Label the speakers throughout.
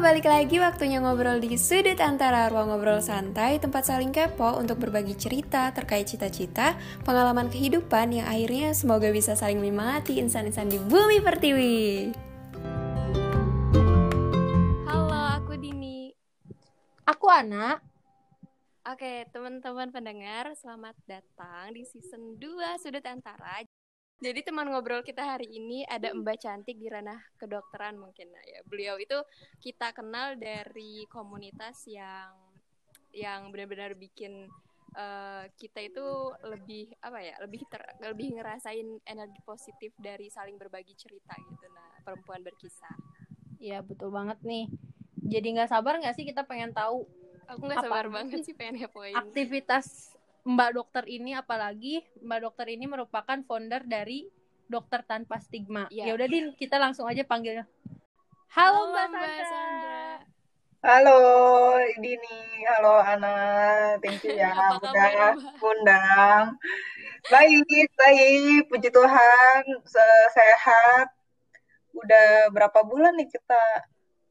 Speaker 1: balik lagi waktunya ngobrol di sudut antara ruang ngobrol santai, tempat saling kepo untuk berbagi cerita terkait cita-cita, pengalaman kehidupan yang akhirnya semoga bisa saling menyemangati insan-insan di bumi pertiwi. Halo, aku Dini.
Speaker 2: Aku Ana.
Speaker 1: Oke, teman-teman pendengar, selamat datang di season 2 Sudut Antara. Jadi teman ngobrol kita hari ini ada Mbak Cantik di ranah kedokteran mungkin nah, ya. Beliau itu kita kenal dari komunitas yang yang benar-benar bikin uh, kita itu lebih apa ya lebih ter, lebih ngerasain energi positif dari saling berbagi cerita gitu nah perempuan berkisah.
Speaker 2: Iya betul banget nih. Jadi nggak sabar nggak sih kita pengen tahu?
Speaker 1: Aku nggak sabar banget sih pengen poin.
Speaker 2: Aktivitas Mbak Dokter ini apalagi Mbak Dokter ini merupakan founder dari Dokter Tanpa Stigma. Ya, ya udah Din, kita langsung aja panggilnya.
Speaker 1: Halo, halo Mbak, Mbak Sandra.
Speaker 3: Halo Dini, halo Ana, thank you ya udah undang. Baik, baik, puji Tuhan, sehat. Udah berapa bulan nih kita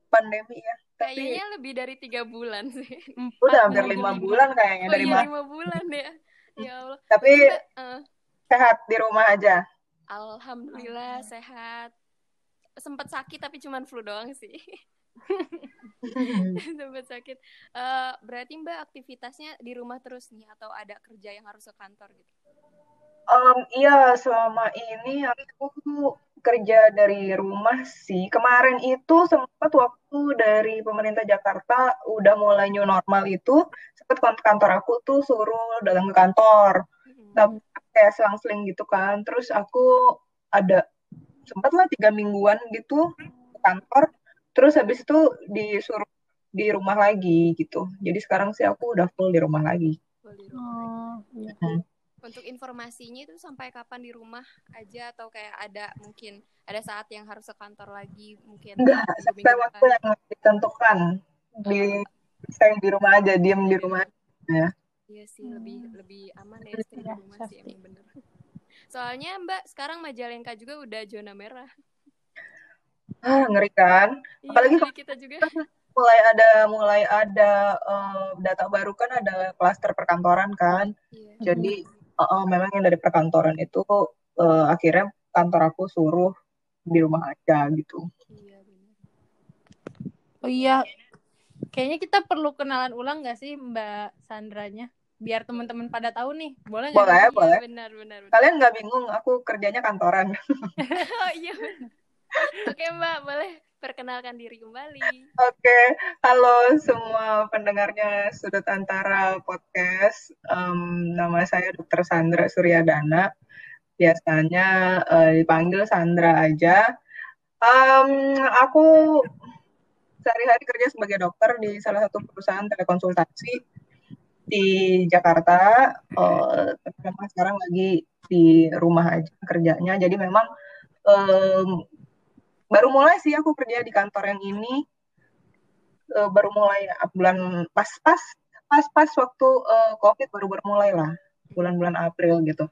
Speaker 3: pandemi ya?
Speaker 1: Kayaknya lebih dari tiga bulan sih.
Speaker 3: Udah hampir lima bulan kayaknya
Speaker 1: oh,
Speaker 3: dari
Speaker 1: iya, lima bulan ya. Ya Allah.
Speaker 3: Tapi uh, sehat di rumah aja.
Speaker 1: Alhamdulillah sehat. Sempat sakit tapi cuman flu doang sih. Sempat sakit. Uh, berarti Mbak aktivitasnya di rumah terus nih atau ada kerja yang harus ke kantor gitu?
Speaker 3: Um, iya, selama ini aku kerja dari rumah sih. Kemarin itu sempat waktu dari pemerintah Jakarta udah mulai new normal itu, sempat kantor aku tuh suruh datang ke kantor. Hmm. Tapi kayak selang-seling gitu kan. Terus aku ada sempat lah tiga mingguan gitu ke kantor. Terus habis itu disuruh di rumah lagi gitu. Jadi sekarang sih aku udah full di rumah lagi.
Speaker 1: Oh, iya. Hmm untuk informasinya itu sampai kapan di rumah aja atau kayak ada mungkin ada saat yang harus ke kantor lagi mungkin?
Speaker 3: Enggak sampai waktu yang ditentukan. Di saya di rumah aja diem di rumah
Speaker 1: ya. Iya sih hmm. lebih lebih aman ya stay di iya, rumah sih emang bener. Soalnya mbak sekarang Majalengka juga udah zona merah.
Speaker 3: Ah ngeri kan?
Speaker 1: Iya, apalagi kita juga.
Speaker 3: mulai ada mulai ada uh, data baru kan ada klaster perkantoran kan. Iya. jadi uh, memang yang dari perkantoran itu uh, akhirnya kantor aku suruh di rumah aja gitu. Iya,
Speaker 2: oh iya, kayaknya kita perlu kenalan ulang gak sih Mbak Sandranya? Biar teman-teman pada tahu nih, boleh
Speaker 3: nggak? Boleh, boleh.
Speaker 1: Iya, benar, benar, benar.
Speaker 3: Kalian nggak bingung? Aku kerjanya kantoran.
Speaker 1: oh iya. Oke Mbak, boleh perkenalkan diri kembali.
Speaker 3: Oke, okay. halo semua pendengarnya Sudut Antara Podcast. Um, nama saya Dr. Sandra Suryadana. Biasanya uh, dipanggil Sandra aja. Um, aku sehari-hari kerja sebagai dokter di salah satu perusahaan telekonsultasi di Jakarta. Uh, sekarang lagi di rumah aja kerjanya. Jadi memang um, baru mulai sih aku kerja di kantor yang ini. Uh, baru mulai bulan pas-pas pas-pas waktu uh, covid baru baru mulai lah bulan-bulan April gitu.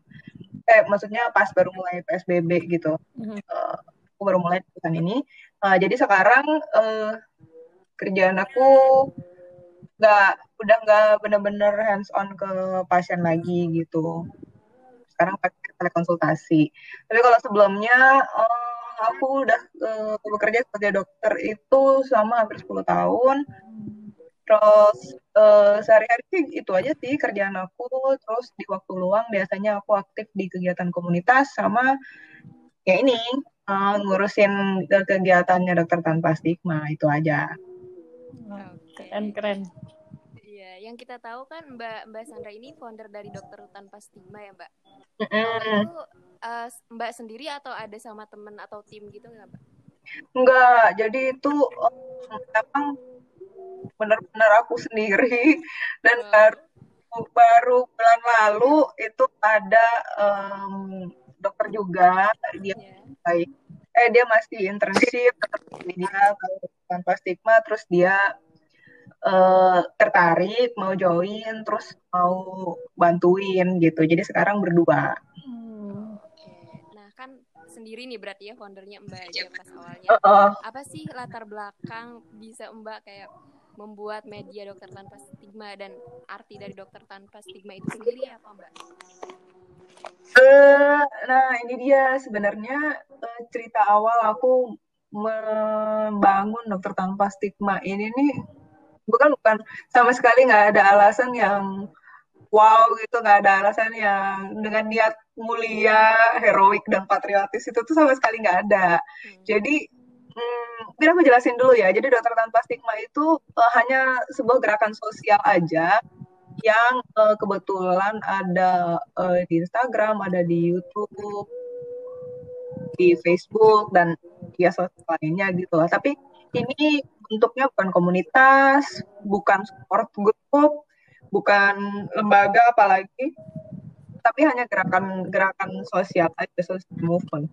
Speaker 3: Eh maksudnya pas baru mulai PSBB gitu. Uh, aku baru mulai perusahaan ini. Uh, jadi sekarang uh, kerjaan aku nggak udah nggak bener-bener hands on ke pasien lagi gitu. Sekarang pakai telekonsultasi. Tapi kalau sebelumnya uh, aku udah uh, bekerja sebagai dokter itu selama hampir 10 tahun. Terus uh, sehari-hari sih itu aja sih kerjaan aku. Terus di waktu luang biasanya aku aktif di kegiatan komunitas sama ya ini uh, ngurusin kegiatannya dokter tanpa stigma itu aja.
Speaker 2: Keren keren.
Speaker 1: Iya, yang kita tahu kan Mbak Mbak Sandra ini founder dari Dokter Tanpa Stigma ya Mbak.
Speaker 3: Mm -hmm.
Speaker 1: Itu uh, Mbak sendiri atau ada sama temen atau tim gitu nggak Mbak?
Speaker 3: Enggak, jadi itu um, memang benar-benar aku sendiri dan oh. baru baru bulan lalu itu ada um, dokter juga dia yeah. baik eh dia masih internship dia tanpa stigma terus dia uh, tertarik mau join terus mau bantuin gitu jadi sekarang berdua
Speaker 1: sendiri nih berarti ya foundernya Mbak aja pas awalnya. Uh -uh. Apa sih latar belakang bisa Mbak kayak membuat media dokter tanpa stigma dan arti dari dokter tanpa stigma itu sendiri apa Mbak?
Speaker 3: Uh, nah ini dia sebenarnya uh, cerita awal aku membangun dokter tanpa stigma ini nih bukan bukan sama sekali nggak ada alasan yang wow gitu nggak ada alasan yang dengan niat mulia heroik dan patriotis itu tuh sama sekali nggak ada. Hmm. jadi hmm, biar aku jelasin dulu ya. Jadi dokter tanpa stigma itu uh, hanya sebuah gerakan sosial aja yang uh, kebetulan ada uh, di Instagram ada di YouTube di Facebook dan ya sosial lainnya gitu tapi ini bentuknya bukan komunitas bukan support group bukan lembaga apalagi tapi hanya gerakan-gerakan sosial aja social movement.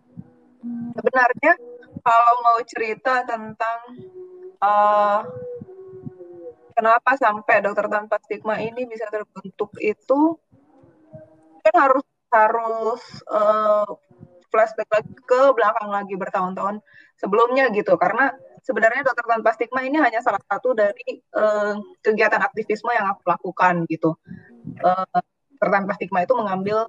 Speaker 3: Sebenarnya kalau mau cerita tentang uh, kenapa sampai dokter tanpa stigma ini bisa terbentuk itu kan harus harus uh, flashback lagi ke belakang lagi bertahun-tahun sebelumnya gitu. Karena sebenarnya dokter tanpa stigma ini hanya salah satu dari uh, kegiatan aktivisme yang aku lakukan gitu. Uh, dokter tanpa stigma itu mengambil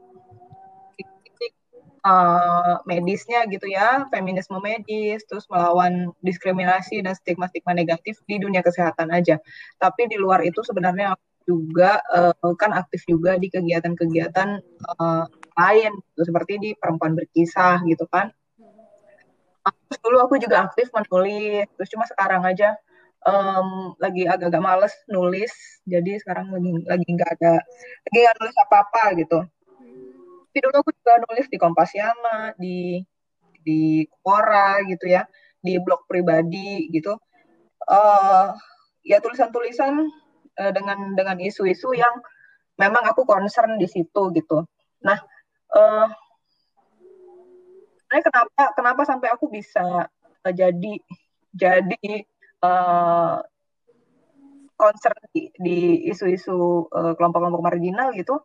Speaker 3: uh, medisnya gitu ya, feminisme medis, terus melawan diskriminasi dan stigma-stigma negatif di dunia kesehatan aja. Tapi di luar itu sebenarnya aku juga uh, kan aktif juga di kegiatan-kegiatan uh, lain, gitu, seperti di perempuan berkisah gitu kan terus dulu aku juga aktif menulis terus cuma sekarang aja um, lagi agak-agak males nulis jadi sekarang lagi lagi nggak ada lagi nggak nulis apa-apa gitu. Tapi dulu aku juga nulis di Kompasiana di di Quora gitu ya di blog pribadi gitu. Uh, ya tulisan-tulisan uh, dengan dengan isu-isu yang memang aku concern di situ gitu. Nah uh, sebenarnya kenapa kenapa sampai aku bisa uh, jadi jadi uh, concern di, isu-isu uh, kelompok-kelompok marginal gitu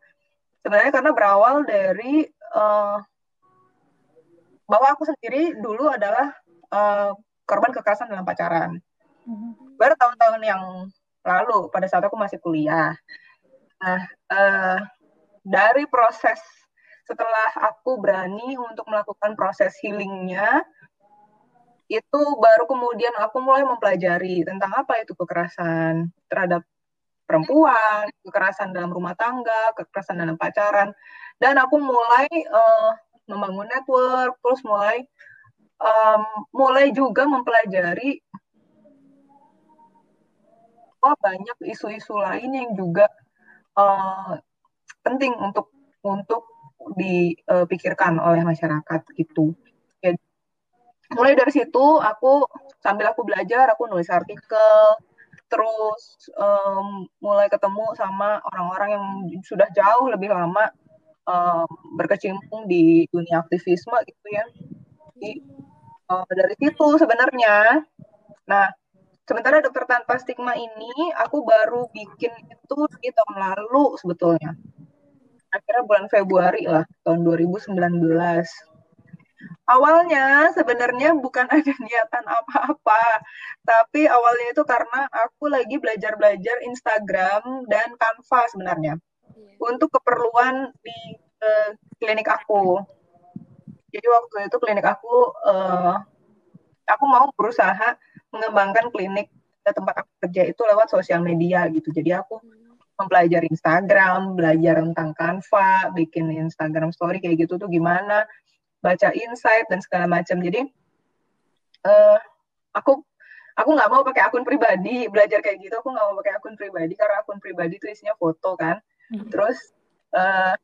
Speaker 3: sebenarnya karena berawal dari uh, bahwa aku sendiri dulu adalah uh, korban kekerasan dalam pacaran mm-hmm. baru tahun-tahun yang lalu pada saat aku masih kuliah nah uh, dari proses setelah aku berani untuk melakukan proses healingnya itu baru kemudian aku mulai mempelajari tentang apa itu kekerasan terhadap perempuan, kekerasan dalam rumah tangga, kekerasan dalam pacaran, dan aku mulai uh, membangun network, terus mulai um, mulai juga mempelajari wah banyak isu-isu lain yang juga uh, penting untuk untuk dipikirkan oleh masyarakat gitu. Jadi, mulai dari situ aku sambil aku belajar aku nulis artikel terus um, mulai ketemu sama orang-orang yang sudah jauh lebih lama um, berkecimpung di dunia aktivisme gitu ya. Jadi, uh, dari situ sebenarnya, nah sementara dokter tanpa stigma ini aku baru bikin itu di tahun lalu sebetulnya akhirnya bulan Februari lah tahun 2019. Awalnya sebenarnya bukan ada niatan apa-apa, tapi awalnya itu karena aku lagi belajar-belajar Instagram dan Canva sebenarnya yeah. untuk keperluan di uh, klinik aku. Jadi waktu itu klinik aku, uh, aku mau berusaha mengembangkan klinik tempat aku kerja itu lewat sosial media gitu. Jadi aku hmm mempelajari Instagram, belajar tentang Canva, bikin Instagram story kayak gitu tuh gimana, baca insight dan segala macam. Jadi uh, aku aku nggak mau pakai akun pribadi belajar kayak gitu. Aku nggak mau pakai akun pribadi karena akun pribadi itu isinya foto kan. Hmm. Terus uh,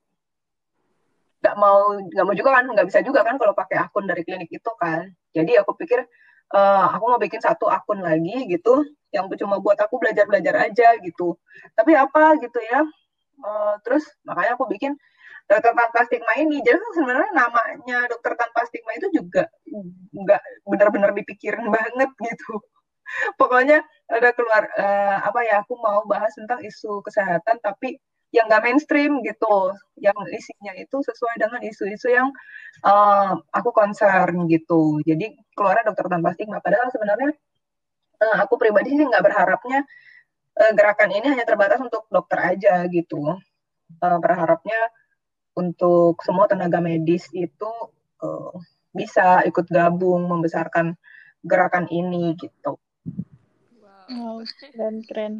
Speaker 3: nggak mau nggak mau juga kan nggak bisa juga kan kalau pakai akun dari klinik itu kan. Jadi aku pikir uh, aku mau bikin satu akun lagi gitu yang cuma buat aku belajar-belajar aja gitu tapi apa gitu ya uh, terus makanya aku bikin dokter tanpa stigma ini jadi sebenarnya namanya dokter tanpa stigma itu juga nggak benar-benar dipikirin banget gitu pokoknya ada keluar uh, apa ya aku mau bahas tentang isu kesehatan tapi yang nggak mainstream gitu, yang isinya itu sesuai dengan isu-isu yang uh, aku concern gitu. Jadi keluarnya dokter tanpa stigma. Padahal sebenarnya uh, aku pribadi sih nggak berharapnya uh, gerakan ini hanya terbatas untuk dokter aja gitu. Uh, berharapnya untuk semua tenaga medis itu uh, bisa ikut gabung membesarkan gerakan ini gitu.
Speaker 2: Wow, keren keren.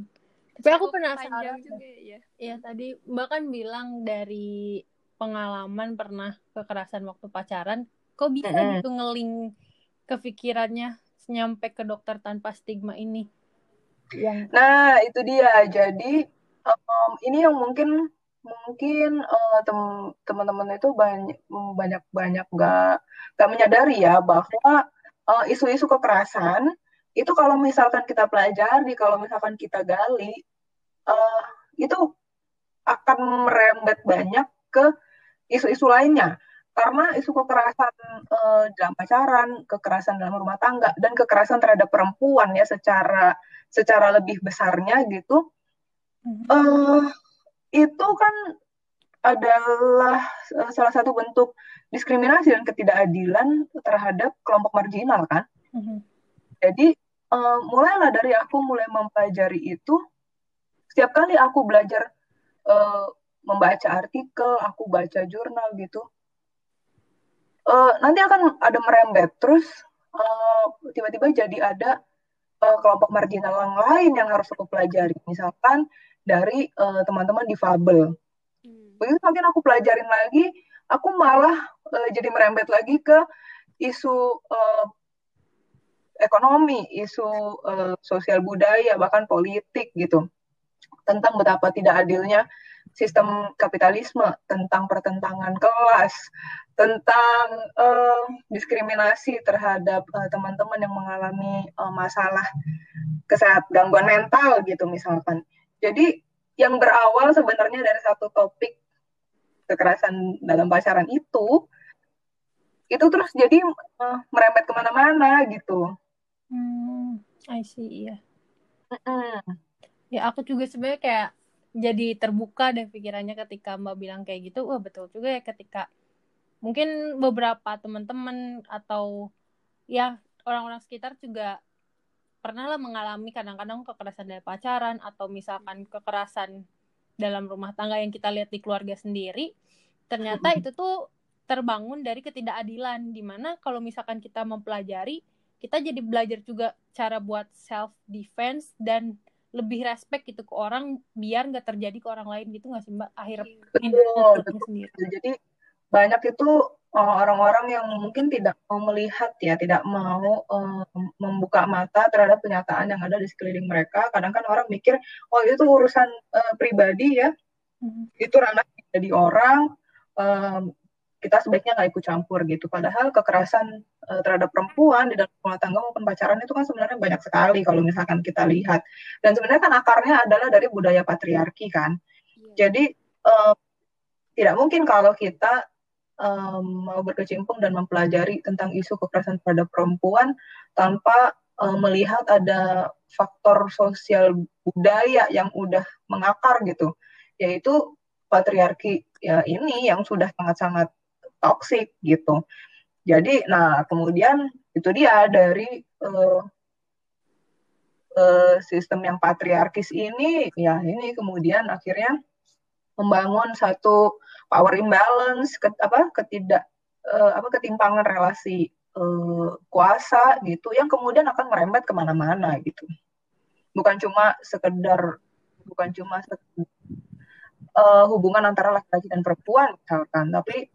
Speaker 2: Tapi aku penasaran juga ya. Iya tadi Mbak kan bilang dari pengalaman pernah kekerasan waktu pacaran, kok bisa mm -hmm. gitu ngeling kepikirannya nyampe ke dokter tanpa stigma ini?
Speaker 3: Yang... Nah itu dia. Jadi um, ini yang mungkin mungkin uh, teman-teman itu banyak banyak banyak nggak menyadari ya bahwa uh, isu-isu kekerasan itu kalau misalkan kita pelajari, kalau misalkan kita gali, uh, itu akan merembet banyak ke isu-isu lainnya. Karena isu kekerasan uh, dalam pacaran, kekerasan dalam rumah tangga, dan kekerasan terhadap perempuan ya secara secara lebih besarnya gitu, uh, itu kan adalah salah satu bentuk diskriminasi dan ketidakadilan terhadap kelompok marginal kan. Mm -hmm. Jadi uh, mulailah dari aku mulai mempelajari itu setiap kali aku belajar uh, membaca artikel aku baca jurnal gitu uh, nanti akan ada merembet terus tiba-tiba uh, jadi ada uh, kelompok marginal yang lain yang harus aku pelajari misalkan dari teman-teman uh, difabel hmm. begitu makin aku pelajarin lagi aku malah uh, jadi merembet lagi ke isu uh, ekonomi, isu uh, sosial budaya, bahkan politik gitu. Tentang betapa tidak adilnya sistem kapitalisme, tentang pertentangan kelas, tentang uh, diskriminasi terhadap uh, teman-teman yang mengalami uh, masalah kesehatan gangguan mental gitu misalkan. Jadi yang berawal sebenarnya dari satu topik kekerasan dalam pacaran itu itu terus jadi uh, merembet ke mana-mana gitu
Speaker 2: Hmm, I see, iya. Uh-uh. Ya aku juga sebenarnya kayak jadi terbuka deh pikirannya ketika Mbak bilang kayak gitu. Wah betul juga ya ketika mungkin beberapa teman-teman atau ya orang-orang sekitar juga pernah lah mengalami kadang-kadang kekerasan dari pacaran atau misalkan kekerasan dalam rumah tangga yang kita lihat di keluarga sendiri. Ternyata itu tuh terbangun dari ketidakadilan di mana kalau misalkan kita mempelajari kita jadi belajar juga cara buat self defense dan lebih respect gitu ke orang biar nggak terjadi ke orang lain gitu nggak sih mbak akhir
Speaker 3: betul, betul. sendiri jadi banyak itu eh, orang-orang yang mungkin tidak mau melihat ya tidak mau um, membuka mata terhadap kenyataan yang ada di sekeliling mereka kadang kan orang mikir oh itu urusan uh, pribadi ya hmm. itu ranah jadi orang um, kita sebaiknya nggak ikut campur gitu. Padahal kekerasan uh, terhadap perempuan di dalam rumah tangga maupun pacaran itu kan sebenarnya banyak sekali kalau misalkan kita lihat. Dan sebenarnya kan akarnya adalah dari budaya patriarki kan. Yeah. Jadi uh, tidak mungkin kalau kita um, mau berkecimpung dan mempelajari tentang isu kekerasan terhadap perempuan tanpa uh, melihat ada faktor sosial budaya yang udah mengakar gitu, yaitu patriarki ya ini yang sudah sangat-sangat toksik gitu. Jadi, nah kemudian itu dia dari uh, uh, sistem yang patriarkis ini, ya ini kemudian akhirnya membangun satu power imbalance, ke, apa ketidak uh, apa ketimpangan relasi uh, kuasa gitu, yang kemudian akan merembet ke mana-mana gitu. Bukan cuma sekedar, bukan cuma sekedar, uh, hubungan antara laki-laki dan perempuan misalkan, tapi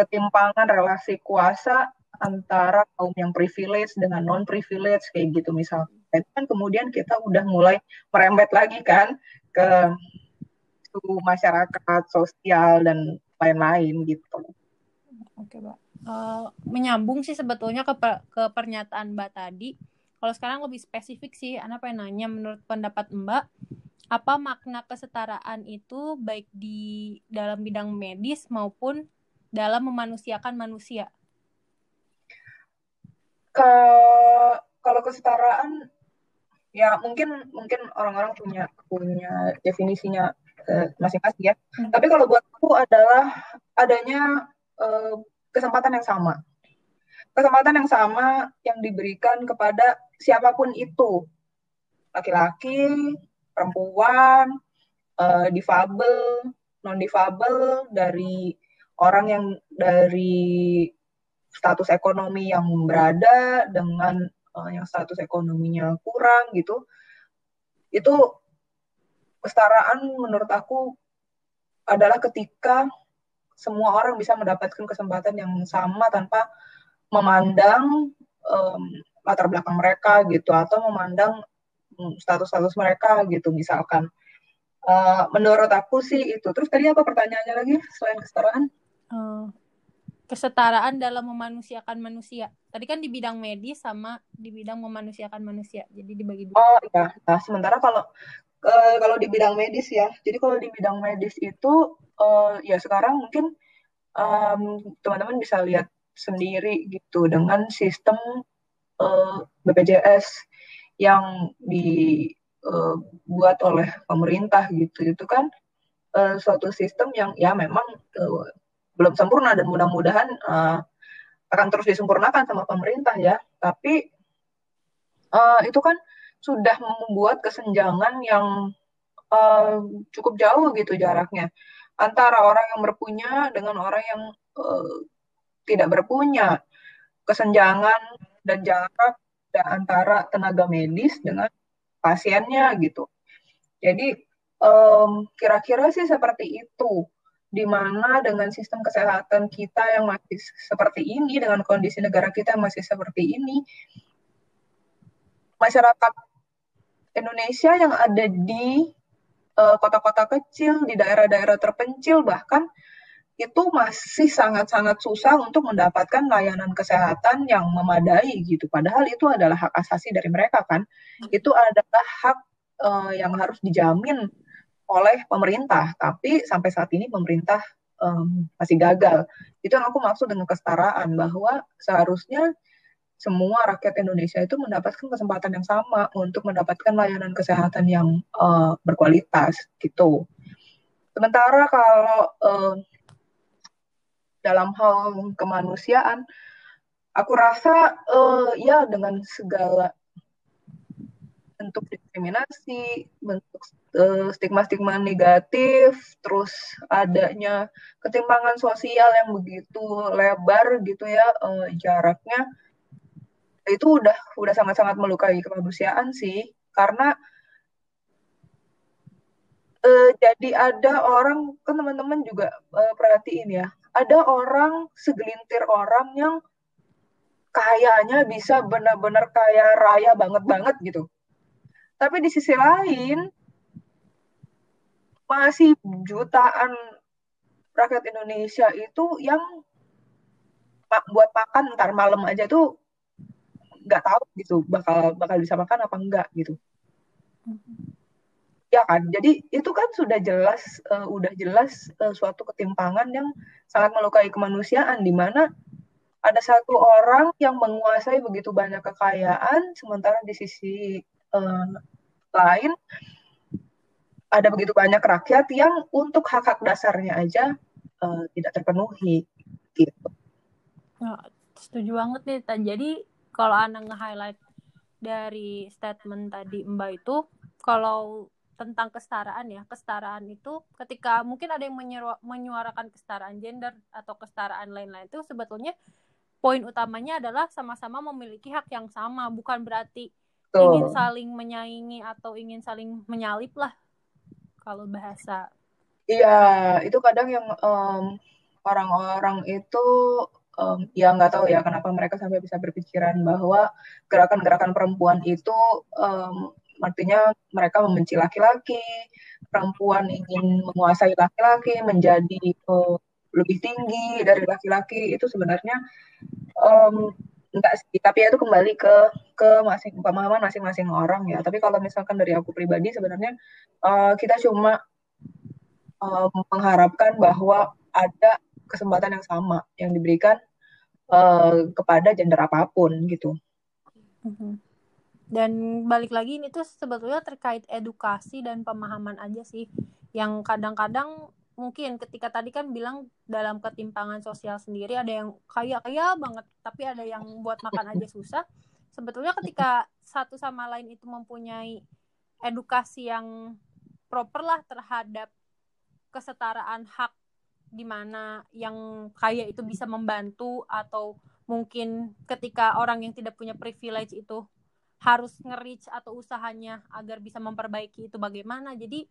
Speaker 3: ketimpangan relasi kuasa antara kaum yang privilege dengan non privilege kayak gitu misalnya itu kan kemudian kita udah mulai merembet lagi kan ke masyarakat sosial dan lain-lain gitu.
Speaker 2: Oke, Mbak. Uh, menyambung sih sebetulnya ke ke pernyataan Mbak tadi. Kalau sekarang lebih spesifik sih, Ana pengen nanya menurut pendapat Mbak, apa makna kesetaraan itu baik di dalam bidang medis maupun dalam memanusiakan manusia?
Speaker 3: Ke, kalau kesetaraan ya mungkin mungkin orang-orang punya punya definisinya masing-masing ya. Hmm. Tapi kalau buat aku adalah adanya uh, kesempatan yang sama. Kesempatan yang sama yang diberikan kepada siapa pun itu. Laki-laki, perempuan, uh, difabel, non-difabel, dari orang yang dari status ekonomi yang berada dengan uh, yang status ekonominya kurang gitu. Itu kesetaraan menurut aku adalah ketika semua orang bisa mendapatkan kesempatan yang sama tanpa memandang um, latar belakang mereka gitu atau memandang status-status mereka gitu misalkan uh, menurut aku sih itu terus tadi apa pertanyaannya lagi selain kesetaraan uh,
Speaker 2: kesetaraan dalam memanusiakan manusia tadi kan di bidang medis sama di bidang memanusiakan manusia jadi dibagi dua
Speaker 3: oh iya nah sementara kalau uh, kalau di bidang medis ya. Jadi kalau di bidang medis itu uh, ya sekarang mungkin teman-teman bisa lihat sendiri gitu dengan sistem uh, eh, BPJS yang dibuat uh, oleh pemerintah gitu. Itu kan uh, suatu sistem yang ya memang uh, belum sempurna dan mudah-mudahan uh, akan terus disempurnakan sama pemerintah ya. Tapi uh, itu kan sudah membuat kesenjangan yang uh, cukup jauh gitu jaraknya. Antara orang yang berpunya dengan orang yang uh, tidak berpunya. Kesenjangan dan jarak antara tenaga medis dengan pasiennya gitu. Jadi um, kira-kira sih seperti itu di mana dengan sistem kesehatan kita yang masih seperti ini dengan kondisi negara kita yang masih seperti ini masyarakat Indonesia yang ada di eh, kota-kota kecil, di daerah-daerah terpencil bahkan itu masih sangat-sangat susah untuk mendapatkan layanan kesehatan yang memadai gitu. Padahal itu adalah hak asasi dari mereka kan. Itu adalah hak uh, yang harus dijamin oleh pemerintah. Tapi sampai saat ini pemerintah um, masih gagal. Itu yang aku maksud dengan kesetaraan bahwa seharusnya semua rakyat Indonesia itu mendapatkan kesempatan yang sama untuk mendapatkan layanan kesehatan yang uh, berkualitas gitu. Sementara kalau uh, dalam hal kemanusiaan, aku rasa uh, ya dengan segala bentuk diskriminasi, bentuk stigma-stigma negatif, terus adanya ketimpangan sosial yang begitu lebar gitu ya uh, jaraknya itu udah udah sangat-sangat melukai kemanusiaan sih. Karena uh, jadi ada orang kan teman-teman juga perhatiin ya ada orang segelintir orang yang kayaknya bisa benar-benar kaya raya banget banget gitu tapi di sisi lain masih jutaan rakyat Indonesia itu yang buat makan ntar malam aja tuh nggak tahu gitu bakal bakal bisa makan apa enggak gitu. Ya kan? Jadi itu kan sudah jelas uh, udah jelas uh, suatu ketimpangan yang sangat melukai kemanusiaan di mana ada satu orang yang menguasai begitu banyak kekayaan sementara di sisi uh, lain ada begitu banyak rakyat yang untuk hak hak dasarnya aja uh, tidak terpenuhi gitu.
Speaker 2: Nah, setuju banget nih Tan. Jadi kalau Ana nge-highlight dari statement tadi Mbak itu kalau tentang kesetaraan ya kesetaraan itu ketika mungkin ada yang menyuarakan kesetaraan gender atau kesetaraan lain-lain itu sebetulnya poin utamanya adalah sama-sama memiliki hak yang sama bukan berarti Tuh. ingin saling menyaingi atau ingin saling menyalip lah kalau bahasa
Speaker 3: iya itu kadang yang um, orang-orang itu um, ya nggak tahu ya kenapa mereka sampai bisa berpikiran bahwa gerakan-gerakan perempuan itu um, artinya mereka membenci laki-laki, perempuan ingin menguasai laki-laki, menjadi uh, lebih tinggi dari laki-laki itu sebenarnya um, enggak sih tapi itu kembali ke ke masing pemahaman masing-masing orang ya tapi kalau misalkan dari aku pribadi sebenarnya uh, kita cuma uh, mengharapkan bahwa ada kesempatan yang sama yang diberikan uh, kepada gender apa pun gitu.
Speaker 2: Mm-hmm. dan balik lagi ini tuh sebetulnya terkait edukasi dan pemahaman aja sih yang kadang-kadang mungkin ketika tadi kan bilang dalam ketimpangan sosial sendiri ada yang kaya kaya banget tapi ada yang buat makan aja susah sebetulnya ketika satu sama lain itu mempunyai edukasi yang proper lah terhadap kesetaraan hak di mana yang kaya itu bisa membantu atau mungkin ketika orang yang tidak punya privilege itu harus nge-reach atau usahanya agar bisa memperbaiki itu bagaimana. Jadi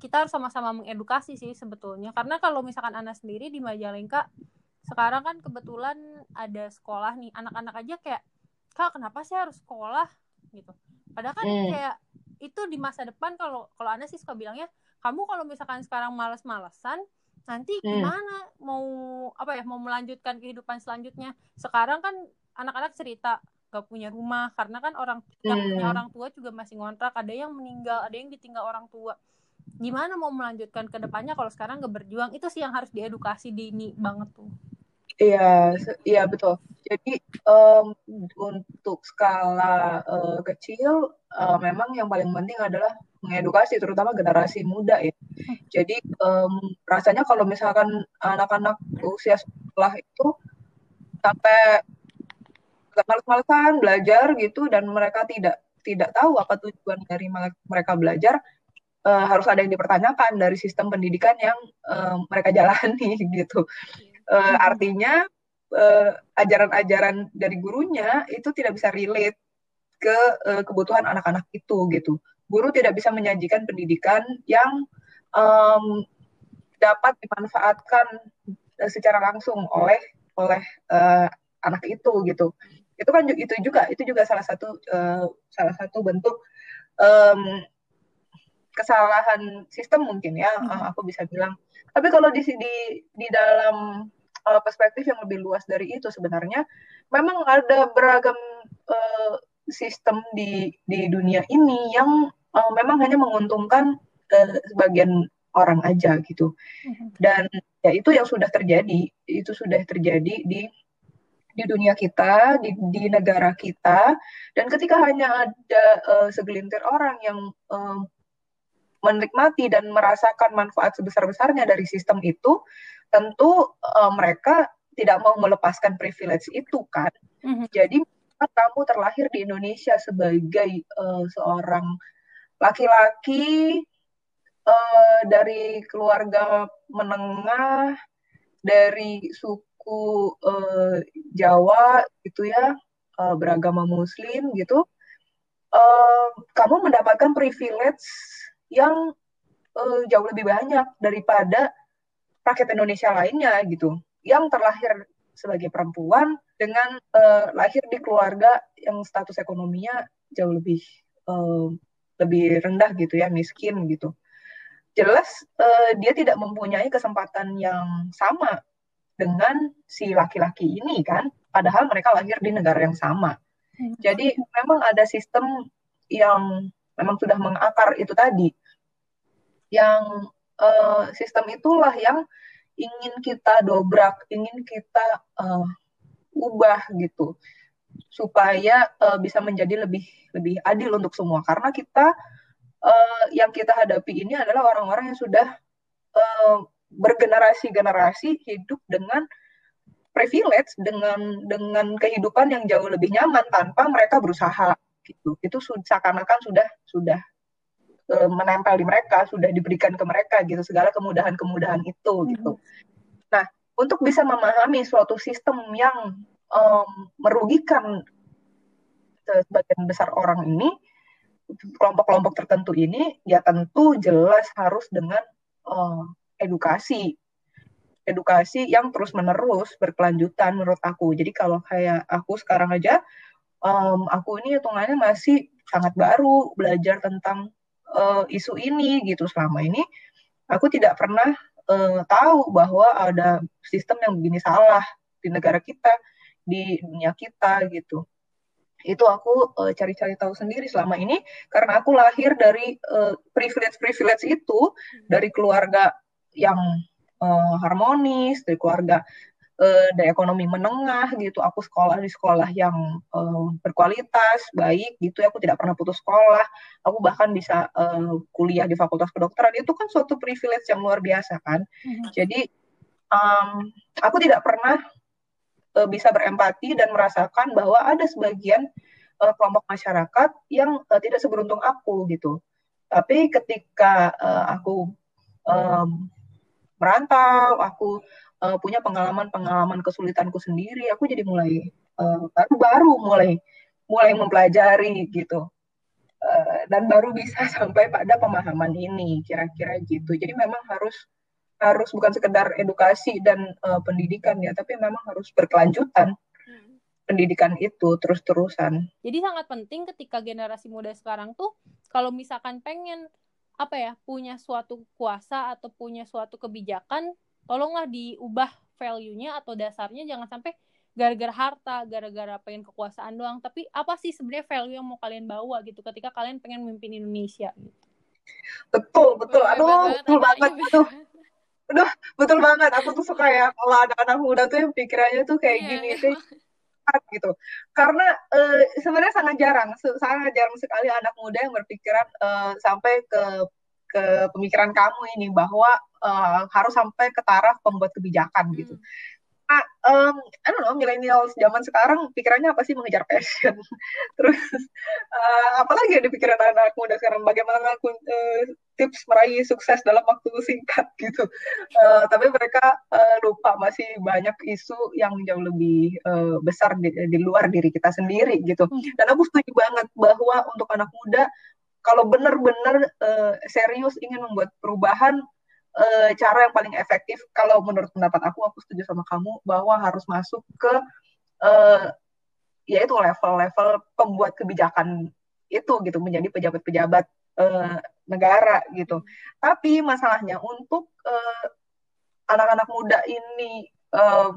Speaker 2: kita harus sama-sama mengedukasi sih sebetulnya. Karena kalau misalkan anak sendiri di Majalengka sekarang kan kebetulan ada sekolah nih. Anak-anak aja kayak, "Kak, kenapa sih harus sekolah?" gitu. Padahal kan hmm. kayak itu di masa depan kalau kalau Ana sih suka bilangnya, "Kamu kalau misalkan sekarang males-malesan, nanti hmm. gimana hmm. mau apa ya mau melanjutkan kehidupan selanjutnya sekarang kan anak-anak cerita gak punya rumah karena kan orang yang hmm. punya orang tua juga masih ngontrak ada yang meninggal ada yang ditinggal orang tua gimana mau melanjutkan ke depannya kalau sekarang gak berjuang? Itu sih yang harus diedukasi dini banget tuh.
Speaker 3: Iya iya betul. Jadi um, untuk skala uh, kecil uh, memang yang paling penting adalah mengedukasi terutama generasi muda ya. Jadi um, rasanya kalau misalkan anak-anak usia sekolah itu sampai males-malesan belajar gitu dan mereka tidak tidak tahu apa tujuan dari mereka belajar uh, harus ada yang dipertanyakan dari sistem pendidikan yang uh, mereka jalani gitu. Uh, artinya ajaran-ajaran uh, dari gurunya itu tidak bisa relate ke uh, kebutuhan anak-anak itu gitu. Guru tidak bisa menyajikan pendidikan yang um, dapat dimanfaatkan secara langsung oleh oleh uh, anak itu gitu. Itu kan itu juga itu juga salah satu uh, salah satu bentuk um, kesalahan sistem mungkin ya hmm. uh, aku bisa bilang tapi kalau di di di dalam uh, perspektif yang lebih luas dari itu sebenarnya memang ada beragam uh, sistem di di dunia ini yang uh, memang hanya menguntungkan uh, sebagian orang aja gitu hmm. dan ya itu yang sudah terjadi itu sudah terjadi di di dunia kita, di, di negara kita, dan ketika hanya ada uh, segelintir orang yang uh, menikmati dan merasakan manfaat sebesar-besarnya dari sistem itu, tentu uh, mereka tidak mau melepaskan privilege itu kan. Mm-hmm. Jadi kamu terlahir di Indonesia sebagai uh, seorang laki-laki uh, dari keluarga menengah, dari suku suku uh, Jawa gitu ya uh, beragama Muslim gitu uh, kamu mendapatkan privilege yang uh, jauh lebih banyak daripada rakyat Indonesia lainnya gitu yang terlahir sebagai perempuan dengan uh, lahir di keluarga yang status ekonominya jauh lebih uh, lebih rendah gitu ya miskin gitu jelas uh, dia tidak mempunyai kesempatan yang sama dengan si laki-laki ini kan, padahal mereka lahir di negara yang sama. Hmm. Jadi memang ada sistem yang memang sudah mengakar itu tadi, yang uh, sistem itulah yang ingin kita dobrak, ingin kita uh, ubah gitu, supaya uh, bisa menjadi lebih lebih adil untuk semua. Karena kita uh, yang kita hadapi ini adalah orang-orang yang sudah uh, bergenerasi-generasi hidup dengan privilege dengan dengan kehidupan yang jauh lebih nyaman tanpa mereka berusaha gitu. Itu seakan-akan sudah sudah e, menempel di mereka sudah diberikan ke mereka gitu segala kemudahan-kemudahan itu hmm. gitu. Nah untuk bisa memahami suatu sistem yang um, merugikan sebagian besar orang ini kelompok-kelompok tertentu ini ya tentu jelas harus dengan uh, edukasi. Edukasi yang terus menerus berkelanjutan menurut aku. Jadi kalau kayak aku sekarang aja um, aku ini hitungannya masih sangat baru belajar tentang uh, isu ini gitu. Selama ini aku tidak pernah uh, tahu bahwa ada sistem yang begini salah di negara kita di dunia kita gitu. Itu aku uh, cari-cari tahu sendiri selama ini karena aku lahir dari uh, privilege privilege itu dari keluarga yang uh, harmonis dari keluarga uh, dari ekonomi menengah gitu. Aku sekolah di sekolah yang uh, berkualitas baik gitu. Ya aku tidak pernah putus sekolah. Aku bahkan bisa uh, kuliah di fakultas kedokteran. Itu kan suatu privilege yang luar biasa kan? Mm-hmm. jadi um, aku tidak pernah uh, bisa berempati dan merasakan bahwa ada sebagian uh, kelompok masyarakat yang uh, tidak seberuntung aku gitu. Tapi ketika uh, aku um, merantau aku uh, punya pengalaman-pengalaman kesulitanku sendiri, aku jadi mulai uh, baru baru mulai mulai mempelajari gitu. Uh, dan baru bisa sampai pada pemahaman ini kira-kira gitu. Jadi memang harus harus bukan sekedar edukasi dan uh, pendidikan ya, tapi memang harus berkelanjutan hmm. pendidikan itu terus-terusan.
Speaker 2: Jadi sangat penting ketika generasi muda sekarang tuh kalau misalkan pengen apa ya punya suatu kuasa atau punya suatu kebijakan tolonglah diubah value-nya atau dasarnya jangan sampai gara-gara harta, gara-gara pengen kekuasaan doang, tapi apa sih sebenarnya value yang mau kalian bawa gitu ketika kalian pengen memimpin Indonesia gitu.
Speaker 3: Betul, betul. Aduh, betul banget itu. Aduh, betul banget. Aku tuh suka ya kalau anak-anak muda tuh yang pikirannya tuh kayak yeah, gini sih gitu. Karena uh, sebenarnya sangat jarang, sangat jarang sekali anak muda yang berpikiran uh, sampai ke ke pemikiran kamu ini bahwa uh, harus sampai ke taraf pembuat kebijakan hmm. gitu. Nah, um, I don't know, milenial zaman sekarang pikirannya apa sih mengejar passion. Terus, uh, apalagi yang dipikiran anak muda sekarang, bagaimana aku uh, tips meraih sukses dalam waktu singkat gitu. Uh, tapi mereka uh, lupa masih banyak isu yang jauh lebih uh, besar di, di luar diri kita sendiri gitu. Hmm. Dan aku setuju banget bahwa untuk anak muda, kalau benar-benar uh, serius ingin membuat perubahan, uh, cara yang paling efektif kalau menurut pendapat aku aku setuju sama kamu bahwa harus masuk ke uh, yaitu level-level pembuat kebijakan itu gitu menjadi pejabat-pejabat uh, negara gitu. Tapi masalahnya untuk uh, anak-anak muda ini uh,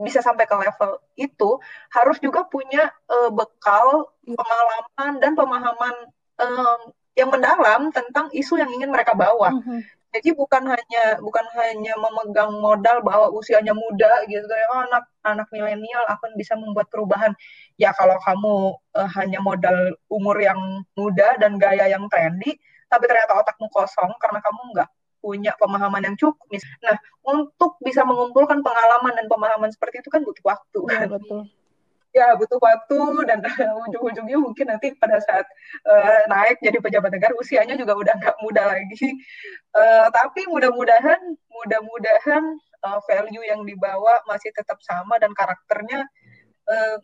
Speaker 3: bisa sampai ke level itu harus juga punya uh, bekal pengalaman dan pemahaman um, yang mendalam tentang isu yang ingin mereka bawa. Mm -hmm. Jadi bukan hanya bukan hanya memegang modal bahwa usianya muda gitu ya oh, anak anak milenial akan bisa membuat perubahan. Ya kalau kamu uh, hanya modal umur yang muda dan gaya yang trendy, tapi ternyata otakmu kosong karena kamu nggak punya pemahaman yang cukup. Nah, untuk bisa mengumpulkan pengalaman dan pemahaman seperti itu kan butuh waktu.
Speaker 2: Ya, betul
Speaker 3: ya butuh waktu dan ujung-ujungnya mungkin nanti pada saat uh, naik jadi pejabat negara usianya juga udah nggak muda lagi uh, tapi mudah-mudahan mudah-mudahan uh, value yang dibawa masih tetap sama dan karakternya uh,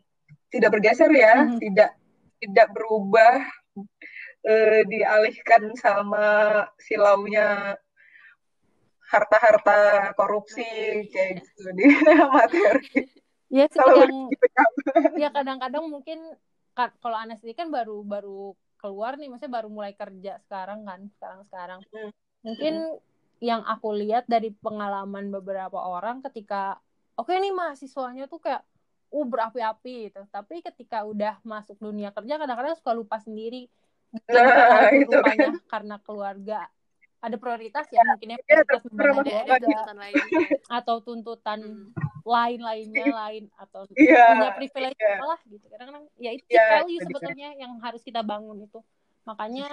Speaker 3: tidak bergeser ya mm -hmm. tidak tidak berubah uh, dialihkan sama silaunya harta-harta korupsi kayak gitu di materi
Speaker 2: ya sih yang ya kadang-kadang mungkin kalau Anas ini kan baru baru keluar nih maksudnya baru mulai kerja sekarang kan sekarang sekarang hmm. mungkin hmm. yang aku lihat dari pengalaman beberapa orang ketika oke okay nih mahasiswanya tuh kayak uh berapi-api gitu tapi ketika udah masuk dunia kerja kadang-kadang suka lupa sendiri nah, itu kan. karena keluarga ada prioritas ya, ya mungkin ya, ya ada, lain atau tuntutan hmm. Lain lainnya lain atau ya, punya privilege ya. lah gitu kadang-kadang ya itu ya, value sebetulnya yang harus kita bangun itu makanya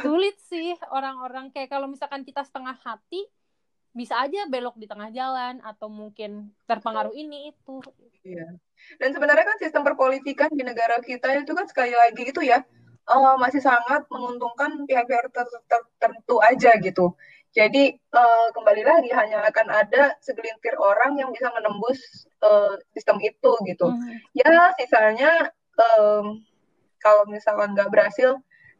Speaker 2: sulit sih orang-orang kayak kalau misalkan kita setengah hati bisa aja belok di tengah jalan atau mungkin terpengaruh ini itu.
Speaker 3: Iya. Dan sebenarnya kan sistem perpolitikan di negara kita itu kan sekali lagi itu ya uh, masih sangat menguntungkan pihak-pihak tertentu aja gitu. Jadi uh, kembali lagi hanya akan ada segelintir orang yang bisa menembus uh, sistem itu gitu. Hmm. Ya sisanya um, kalau misalkan nggak berhasil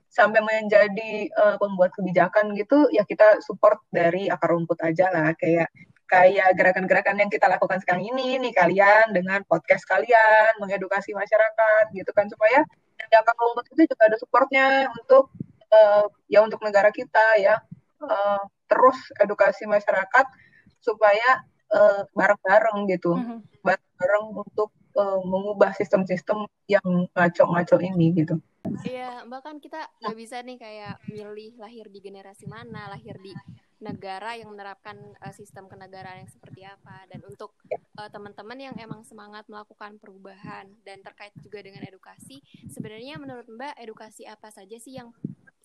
Speaker 3: sampai menjadi uh, pembuat kebijakan gitu, ya kita support dari akar rumput aja lah kayak kayak gerakan-gerakan yang kita lakukan sekarang ini nih kalian dengan podcast kalian mengedukasi masyarakat gitu kan supaya yang akan rumput itu juga ada supportnya untuk uh, ya untuk negara kita ya uh, terus edukasi masyarakat supaya bareng bareng-bareng gitu mm-hmm. bareng-bareng untuk uh, mengubah sistem-sistem yang ngaco-ngaco ini gitu.
Speaker 1: Iya, bahkan kita nggak bisa nih kayak milih lahir di generasi mana, lahir di negara yang menerapkan uh, sistem kenegaraan yang seperti apa dan untuk uh, teman-teman yang emang semangat melakukan perubahan dan terkait juga dengan edukasi sebenarnya menurut Mbak edukasi apa saja sih yang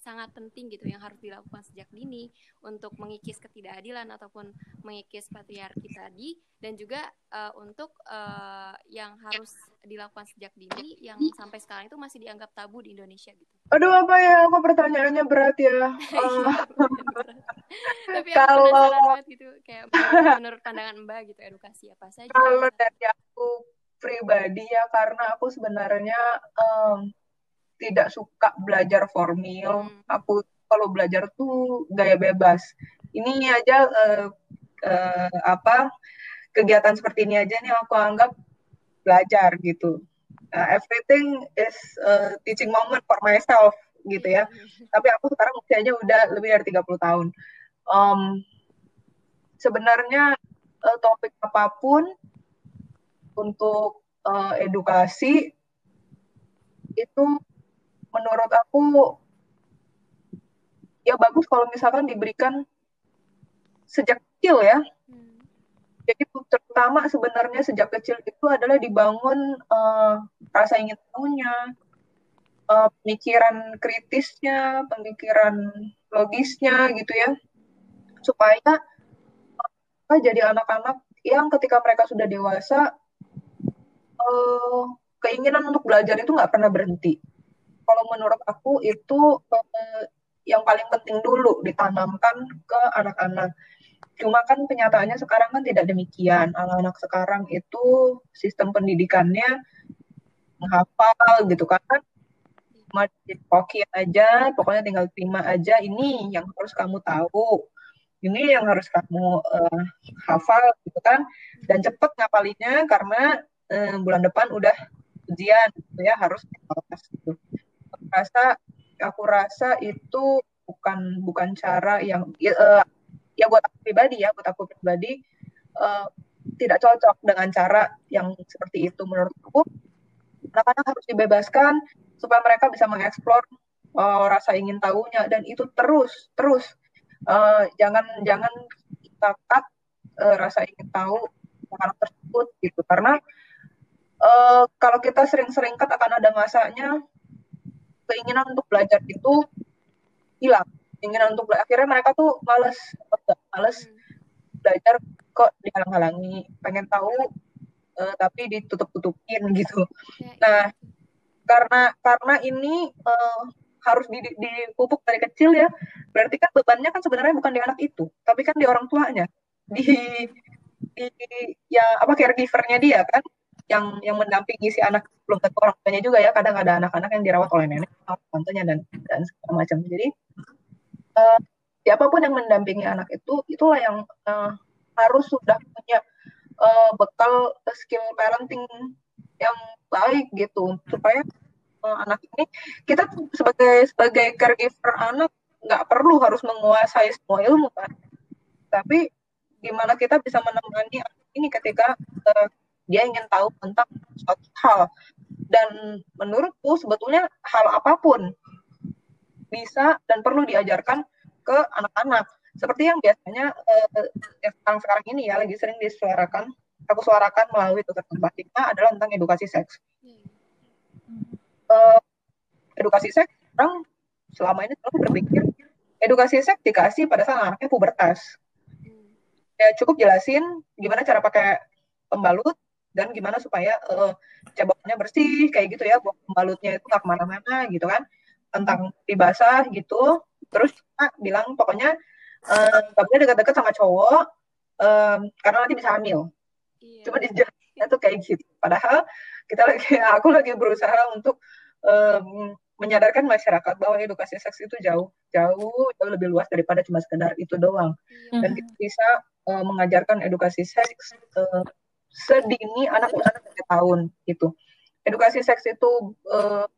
Speaker 1: sangat penting gitu yang harus dilakukan sejak dini untuk mengikis ketidakadilan ataupun mengikis patriarki tadi dan juga uh, untuk uh, yang harus dilakukan sejak dini yang sampai sekarang itu masih dianggap tabu di Indonesia gitu.
Speaker 3: Aduh apa ya, aku pertanyaannya berat ya. Uh,
Speaker 1: Tapi kalau banget gitu kayak menurut, menurut pandangan Mbak gitu edukasi apa saja.
Speaker 3: Kalau dari aku pribadi ya karena aku sebenarnya um, tidak suka belajar formil. Hmm. Aku kalau belajar tuh gaya bebas. Ini aja uh, uh, apa kegiatan seperti ini aja nih aku anggap belajar gitu. Uh, everything is a teaching moment for myself gitu ya. Hmm. Tapi aku sekarang usianya udah lebih dari 30 tahun. Um, sebenarnya uh, topik apa pun untuk uh, edukasi itu menurut aku ya bagus kalau misalkan diberikan sejak kecil ya. Hmm. Jadi terutama sebenarnya sejak kecil itu adalah dibangun uh, rasa ingin tahunya, uh, pemikiran kritisnya, pemikiran logisnya gitu ya, supaya uh, jadi anak-anak yang ketika mereka sudah dewasa uh, keinginan untuk belajar itu nggak pernah berhenti kalau menurut aku itu eh, yang paling penting dulu ditanamkan ke anak-anak. Cuma kan kenyataannya sekarang kan tidak demikian. Anak-anak sekarang itu sistem pendidikannya menghafal gitu kan. Cuma dipokin aja, pokoknya tinggal terima aja ini yang harus kamu tahu. Ini yang harus kamu uh, hafal gitu kan. Dan cepet ngapalinya karena uh, bulan depan udah ujian gitu ya harus gitu rasa aku rasa itu bukan bukan cara yang ya, uh, ya buat aku pribadi ya buat aku pribadi uh, tidak cocok dengan cara yang seperti itu menurut aku anak-anak harus dibebaskan supaya mereka bisa mengeksplor uh, rasa ingin tahunya. Dan itu terus terus uh, jangan jangan kita cut uh, rasa ingin tahu anak tersebut gitu. Karena uh, kalau kita sering-sering cut akan ada masanya keinginan untuk belajar itu hilang. Keinginan untuk belajar akhirnya mereka tuh males males belajar kok dihalang-halangi. Pengen tahu uh, tapi ditutup-tutupin gitu. Ya, nah karena karena ini uh, harus dipupuk dari kecil ya berarti kan bebannya kan sebenarnya bukan di anak itu tapi kan di orang tuanya. Di di ya apa caregivernya dia kan yang yang mendampingi si anak belum tentu orang tuanya juga ya. Kadang ada anak-anak yang dirawat oleh nenek tantenya dan dan segala macam. Jadi uh, siapa pun yang mendampingi anak itu itulah yang uh, harus sudah punya uh, bekal skill parenting yang baik gitu. Supaya uh, anak ini kita sebagai sebagai caregiver anak nggak perlu harus menguasai semua ilmu kan tapi gimana kita bisa menemani ini ketika uh, dia ingin tahu tentang suatu hal. Dan menurutku sebetulnya hal apa pun bisa dan perlu diajarkan ke anak-anak. Seperti yang biasanya eh, sekarang sekarang ini ya lagi sering disuarakan aku suarakan melalui tutur Batiknya adalah tentang edukasi seks. Eh, edukasi seks orang selama ini selalu berpikir edukasi seks dikasih pada saat anaknya pubertas. Ya cukup jelasin gimana cara pakai pembalut dan gimana supaya uh, ceboknya bersih kayak gitu ya buat pembalutnya itu nggak ke mana-mana gitu kan. Tentang dibasah gitu. Terus kita bilang pokoknya eh, nggak uh, boleh dekat-dekat sama cowok um, karena nanti bisa hamil. Iya. cuma dijelasnya tuh kayak gitu. Padahal kita lagi aku lagi berusaha untuk um, menyadarkan masyarakat bahwa edukasi seks itu jauh jauh jauh lebih luas daripada cuma sekedar itu doang. Iya. dan kita bisa uh, mengajarkan edukasi seks uh, sedini anak usia tiga tahun gitu. Edukasi seks itu e,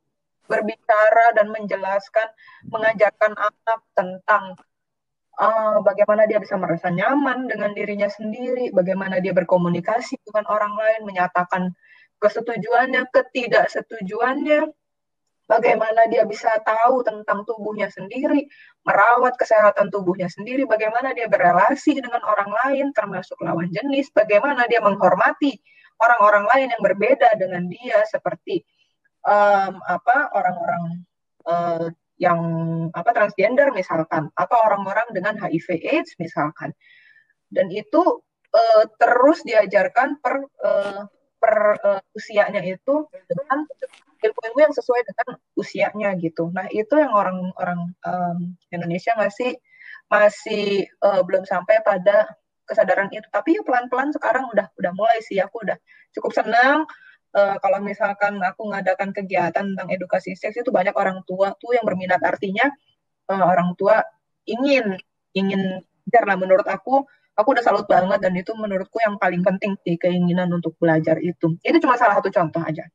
Speaker 3: berbicara dan menjelaskan, mengajarkan anak tentang e, bagaimana dia bisa merasa nyaman dengan dirinya sendiri, bagaimana dia berkomunikasi dengan orang lain, menyatakan kesetujuannya, ketidaksetujuannya, bagaimana dia bisa tahu tentang tubuhnya sendiri, merawat kesehatan tubuhnya sendiri, bagaimana dia berrelasi dengan orang lain, termasuk lawan jenis, bagaimana dia menghormati orang-orang lain yang berbeda dengan dia, seperti um, apa orang-orang uh, yang apa transgender misalkan, atau orang-orang dengan HIV/AIDS misalkan, dan itu uh, terus diajarkan per uh, per uh, usianya itu dengan ilmu-ilmu yang sesuai dengan usianya gitu. Nah itu yang orang-orang um, Indonesia masih masih uh, belum sampai pada kesadaran itu. Tapi ya pelan-pelan sekarang udah udah mulai sih. Aku udah cukup senang uh, kalau misalkan aku ngadakan kegiatan tentang edukasi seks itu banyak orang tua tuh yang berminat. Artinya uh, orang tua ingin ingin karena menurut aku aku udah salut banget dan itu menurutku yang paling penting sih keinginan untuk belajar itu. Itu cuma salah satu contoh aja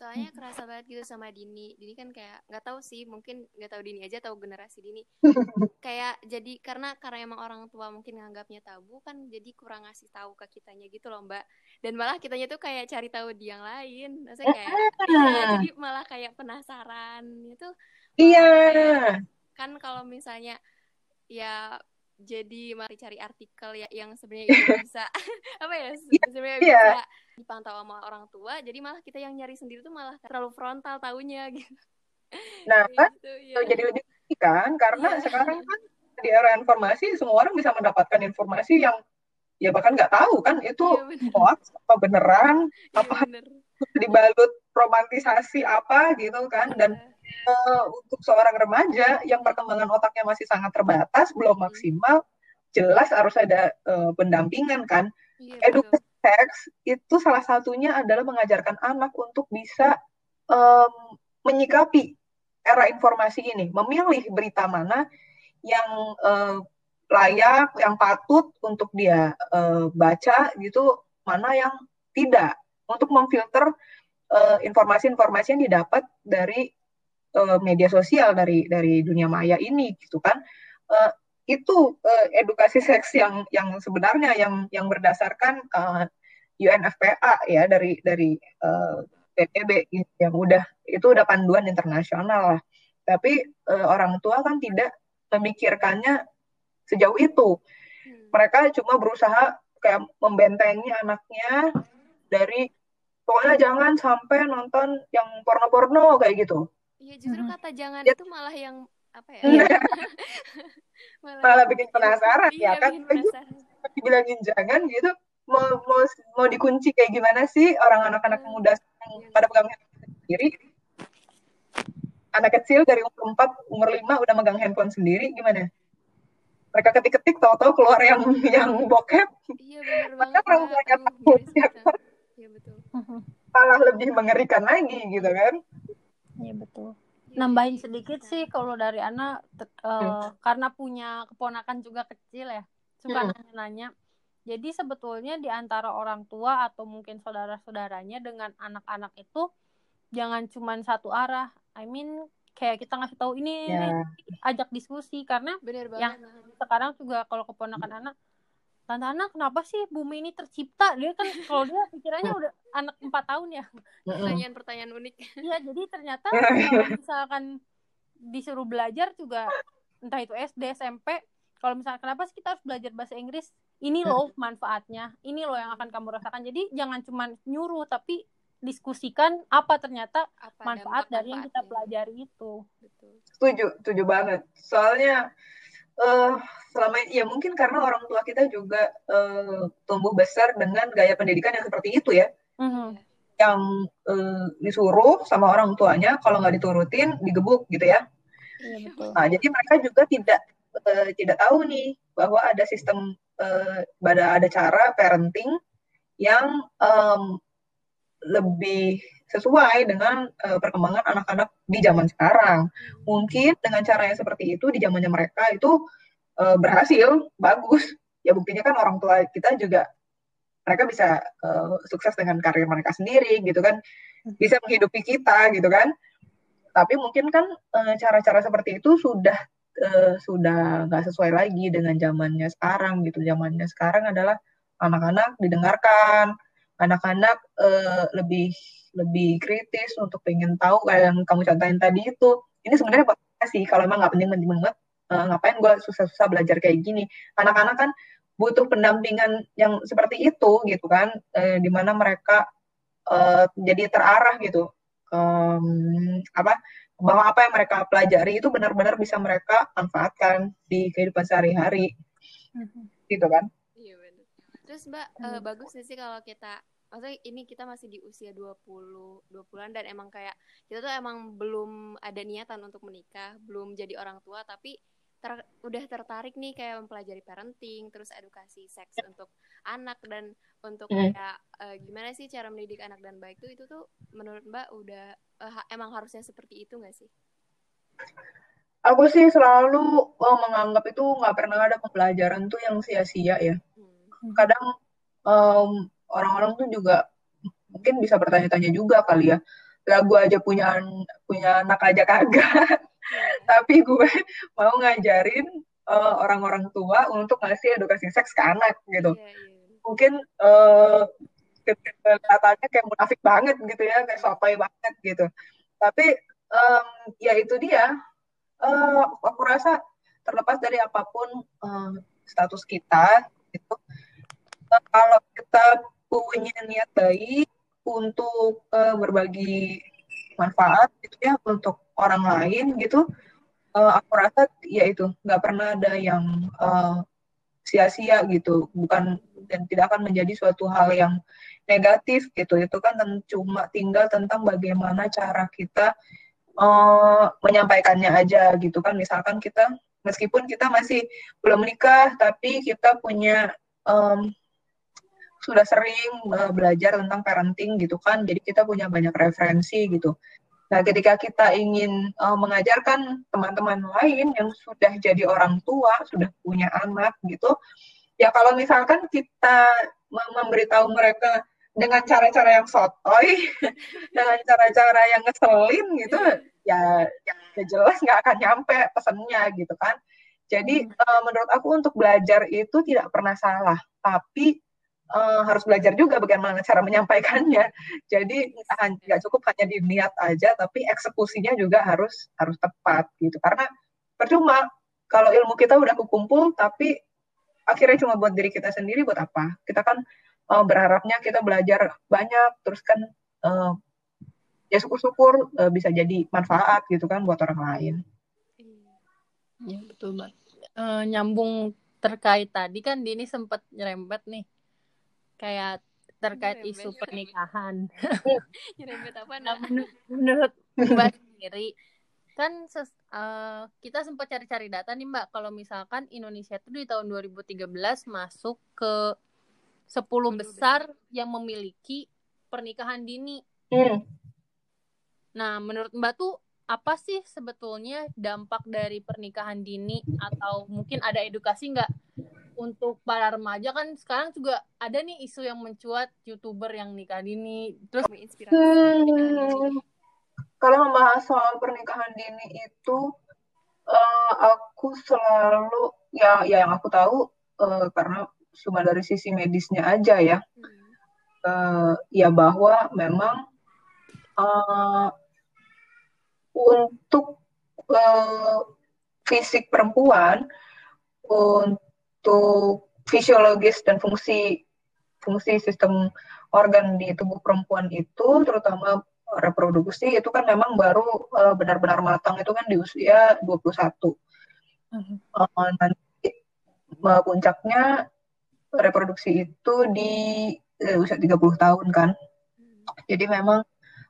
Speaker 1: soalnya kerasa banget gitu sama Dini. Dini kan kayak nggak tahu sih mungkin nggak tahu Dini aja tahu generasi Dini. Kayak jadi karena karena emang orang tua mungkin nganggapnya tabu kan jadi kurang ngasih tahu ke kitanya gitu loh Mbak. Dan malah kitanya tuh kayak cari tahu di yang lain. Maksudnya kayak ya, jadi malah kayak penasaran. Itu
Speaker 3: iya.
Speaker 1: kan kalau misalnya ya jadi mari cari artikel ya yang sebenarnya bisa apa ya iya, sebenarnya yeah. bisa dipantau sama orang tua jadi malah kita yang nyari sendiri tuh malah terlalu frontal taunya gitu
Speaker 3: nah kan gitu, ya. jadi lebih kan karena yeah. sekarang kan di era informasi semua orang bisa mendapatkan informasi yang ya bahkan nggak tahu kan itu yeah, hoax apa beneran yeah, apa bener. dibalut romantisasi apa gitu kan dan yeah uh, untuk seorang remaja yang perkembangan otaknya masih sangat terbatas, belum hmm. maksimal, jelas harus ada uh, pendampingan kan. Iya, Edukasi seks itu salah satunya adalah mengajarkan anak untuk bisa um, menyikapi era informasi ini, memilih berita mana yang uh, layak, yang patut untuk dia uh, baca gitu, mana yang tidak, untuk memfilter informasi-informasi yang didapat dari uh, media sosial dari dari dunia maya ini gitu kan. Uh, itu uh, edukasi seks yang yang sebenarnya yang yang berdasarkan uh, UNFPA ya dari dari uh, PTB yang udah itu udah panduan internasional lah. Tapi uh, orang tua kan tidak memikirkannya sejauh itu. Hmm. mereka cuma berusaha kayak membentengi anaknya dari pokoknya jangan sampai nonton yang porno-porno kayak gitu
Speaker 1: Iya justru kata jangan ya. itu malah yang apa ya? Iya.
Speaker 3: malah, malah bikin penasaran ya iya, kan? Penasaran. Dibilangin jangan gitu mau mau mau dikunci kayak gimana sih orang anak-anak hmm. muda yang iya. pada pegang handphone sendiri anak kecil dari umur 4, umur 5 udah megang handphone sendiri gimana? Mereka ketik-ketik tahu-tahu keluar yang yang bokep. Iya benar banget. orang tuanya takut ya kan? Iya betul. Malah lebih mengerikan lagi gitu kan?
Speaker 2: Iya betul. Nambahin sedikit sih kalau dari anak uh, hmm. karena punya keponakan juga kecil ya, suka hmm. nanya-nanya. Jadi sebetulnya di antara orang tua atau mungkin saudara-saudaranya dengan anak-anak itu jangan cuma satu arah. I mean kayak kita ngasih tahu ini, yeah. ini ajak diskusi karena Bener banget. yang sekarang juga kalau keponakan anak tante anak kenapa sih bumi ini tercipta? Dia kan kalau dia pikirannya udah anak empat tahun ya.
Speaker 1: Pertanyaan-pertanyaan unik.
Speaker 2: Iya jadi ternyata kalau misalkan disuruh belajar juga entah itu SD SMP kalau misalkan kenapa sih kita harus belajar bahasa Inggris? Ini loh manfaatnya. Ini loh yang akan kamu rasakan. Jadi jangan cuma nyuruh tapi diskusikan apa ternyata apa manfaat dari yang kita pelajari itu.
Speaker 3: Setuju, setuju banget. Soalnya uh, selama ya mungkin karena orang tua kita juga uh, tumbuh besar dengan gaya pendidikan yang seperti itu ya. Mm-hmm. yang uh, disuruh sama orang tuanya kalau nggak diturutin digebuk gitu ya. Iya, nah jadi mereka juga tidak uh, tidak tahu nih bahwa ada sistem uh, ada ada cara parenting yang um, lebih sesuai dengan uh, perkembangan anak-anak di zaman sekarang. Mungkin dengan cara yang seperti itu di zamannya mereka itu uh, berhasil, bagus. Ya buktinya kan orang tua kita juga mereka bisa uh, sukses dengan karir mereka sendiri gitu kan. Bisa menghidupi kita gitu kan. Tapi mungkin kan cara-cara uh, seperti itu sudah uh, sudah nggak sesuai lagi dengan zamannya sekarang gitu. Zamannya sekarang adalah anak-anak didengarkan, anak-anak uh, lebih lebih kritis untuk pengen tahu kayak yang kamu contohin tadi itu. Ini sebenarnya buat sih kalau emang nggak penting-penting banget uh, ngapain gue susah-susah belajar kayak gini? Anak-anak kan butuh pendampingan yang seperti itu gitu kan uh, di mana mereka uh, jadi terarah gitu. Um, apa bahwa apa yang mereka pelajari itu benar-benar bisa mereka manfaatkan di kehidupan sehari-hari. Mm-hmm. gitu kan?
Speaker 1: Iya benar terus mbak hmm. uh, bagus sih kalau kita maksudnya ini kita masih di usia 20 20-an dan emang kayak kita tuh emang belum ada niatan untuk menikah, belum jadi orang tua tapi ter, udah tertarik nih kayak mempelajari parenting, terus edukasi seks untuk anak dan untuk hmm. kayak uh, gimana sih cara mendidik anak dan baik tuh itu tuh menurut Mbak udah uh, emang harusnya seperti itu nggak sih?
Speaker 3: Aku sih selalu oh, menganggap itu nggak pernah ada pembelajaran tuh yang sia-sia ya. Hmm. Kadang um, orang-orang tuh juga mungkin bisa bertanya-tanya juga kali ya. Lah gue aja punya punya anak aja kagak. Tapi gue mau ngajarin uh, orang-orang tua untuk ngasih edukasi seks ke anak gitu. Yeah, yeah. mungkin uh, kelihatannya kayak munafik banget gitu ya kayak sotoy banget gitu. Tapi um, ya itu dia. Uh, aku rasa terlepas dari apa pun uh, status kita gitu uh, kalau kita punya niat baik untuk uh, berbagi manfaat gitu ya untuk orang lain gitu uh, aku rasa ya itu nggak pernah ada yang uh, sia-sia gitu. Bukan dan tidak akan menjadi suatu hal yang negatif gitu. Itu kan cuma tinggal tentang bagaimana cara kita uh, menyampaikannya aja gitu kan. Misalkan kita meskipun kita masih belum menikah tapi kita punya um, sudah sering uh, belajar tentang parenting gitu kan, jadi kita punya banyak referensi gitu. Nah, ketika kita ingin uh, mengajarkan teman-teman lain yang sudah jadi orang tua, sudah punya anak gitu, ya kalau misalkan kita memberitahu mereka dengan cara-cara yang sotoy, dengan cara-cara yang ngeselin gitu, ya, ya jelas nggak akan nyampe pesannya gitu kan. Jadi uh, menurut aku untuk belajar itu tidak pernah salah, tapi uh, harus belajar juga bagaimana cara menyampaikannya. Jadi nggak cukup hanya di niat aja, tapi eksekusinya juga harus harus tepat gitu. Karena percuma kalau ilmu kita udah kumpul, tapi akhirnya cuma buat diri kita sendiri, buat apa? Kita kan uh, berharapnya kita belajar banyak, terus kan uh, ya syukur-syukur uh, bisa jadi manfaat gitu kan buat orang lain.
Speaker 2: Ya betul banget. Uh, nyambung terkait tadi kan Dini sempat nyerempet nih kayak terkait Nyerempet. isu pernikahan. Nyerempet apa nah? menurut, menurut Mbak sendiri kan ses, uh, kita sempat cari-cari data nih Mbak kalau misalkan Indonesia itu di tahun 2013 masuk ke 10 besar yang memiliki pernikahan dini. Hmm. Nah, menurut Mbak tuh apa sih sebetulnya dampak dari pernikahan dini atau mungkin ada edukasi nggak untuk para remaja kan sekarang juga ada nih isu yang mencuat youtuber yang nikah dini. Terus
Speaker 3: hmm, kalau membahas soal pernikahan dini itu uh, aku selalu ya ya yang aku tahu uh, karena cuma dari sisi medisnya aja ya. Uh, ya bahwa memang uh, untuk uh, fisik perempuan untuk untuk fisiologis dan fungsi fungsi sistem organ di tubuh perempuan itu terutama reproduksi itu kan memang baru uh, benar-benar matang itu kan di usia 21. Uh-huh. Uh, nanti uh, puncaknya reproduksi itu di uh, usia 30 tahun kan. Jadi memang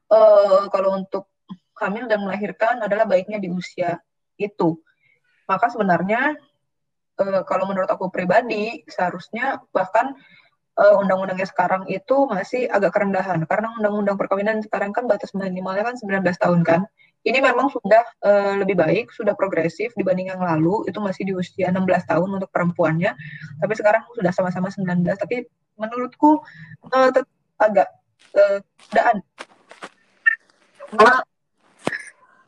Speaker 3: uh, kalau untuk hamil dan melahirkan adalah baiknya di usia itu. Maka sebenarnya uh, kalau menurut aku pribadi seharusnya bahkan uh, undang-undangnya sekarang itu masih agak kerendahan. Karena undang-undang perkawinan sekarang kan batas minimalnya kan 19 tahun kan. Ini memang sudah uh, lebih baik, sudah progresif dibanding yang lalu, itu masih di usia 16 tahun untuk perempuannya, tapi sekarang sudah sama-sama 19, tapi menurutku uh, agak uh, daan. Karena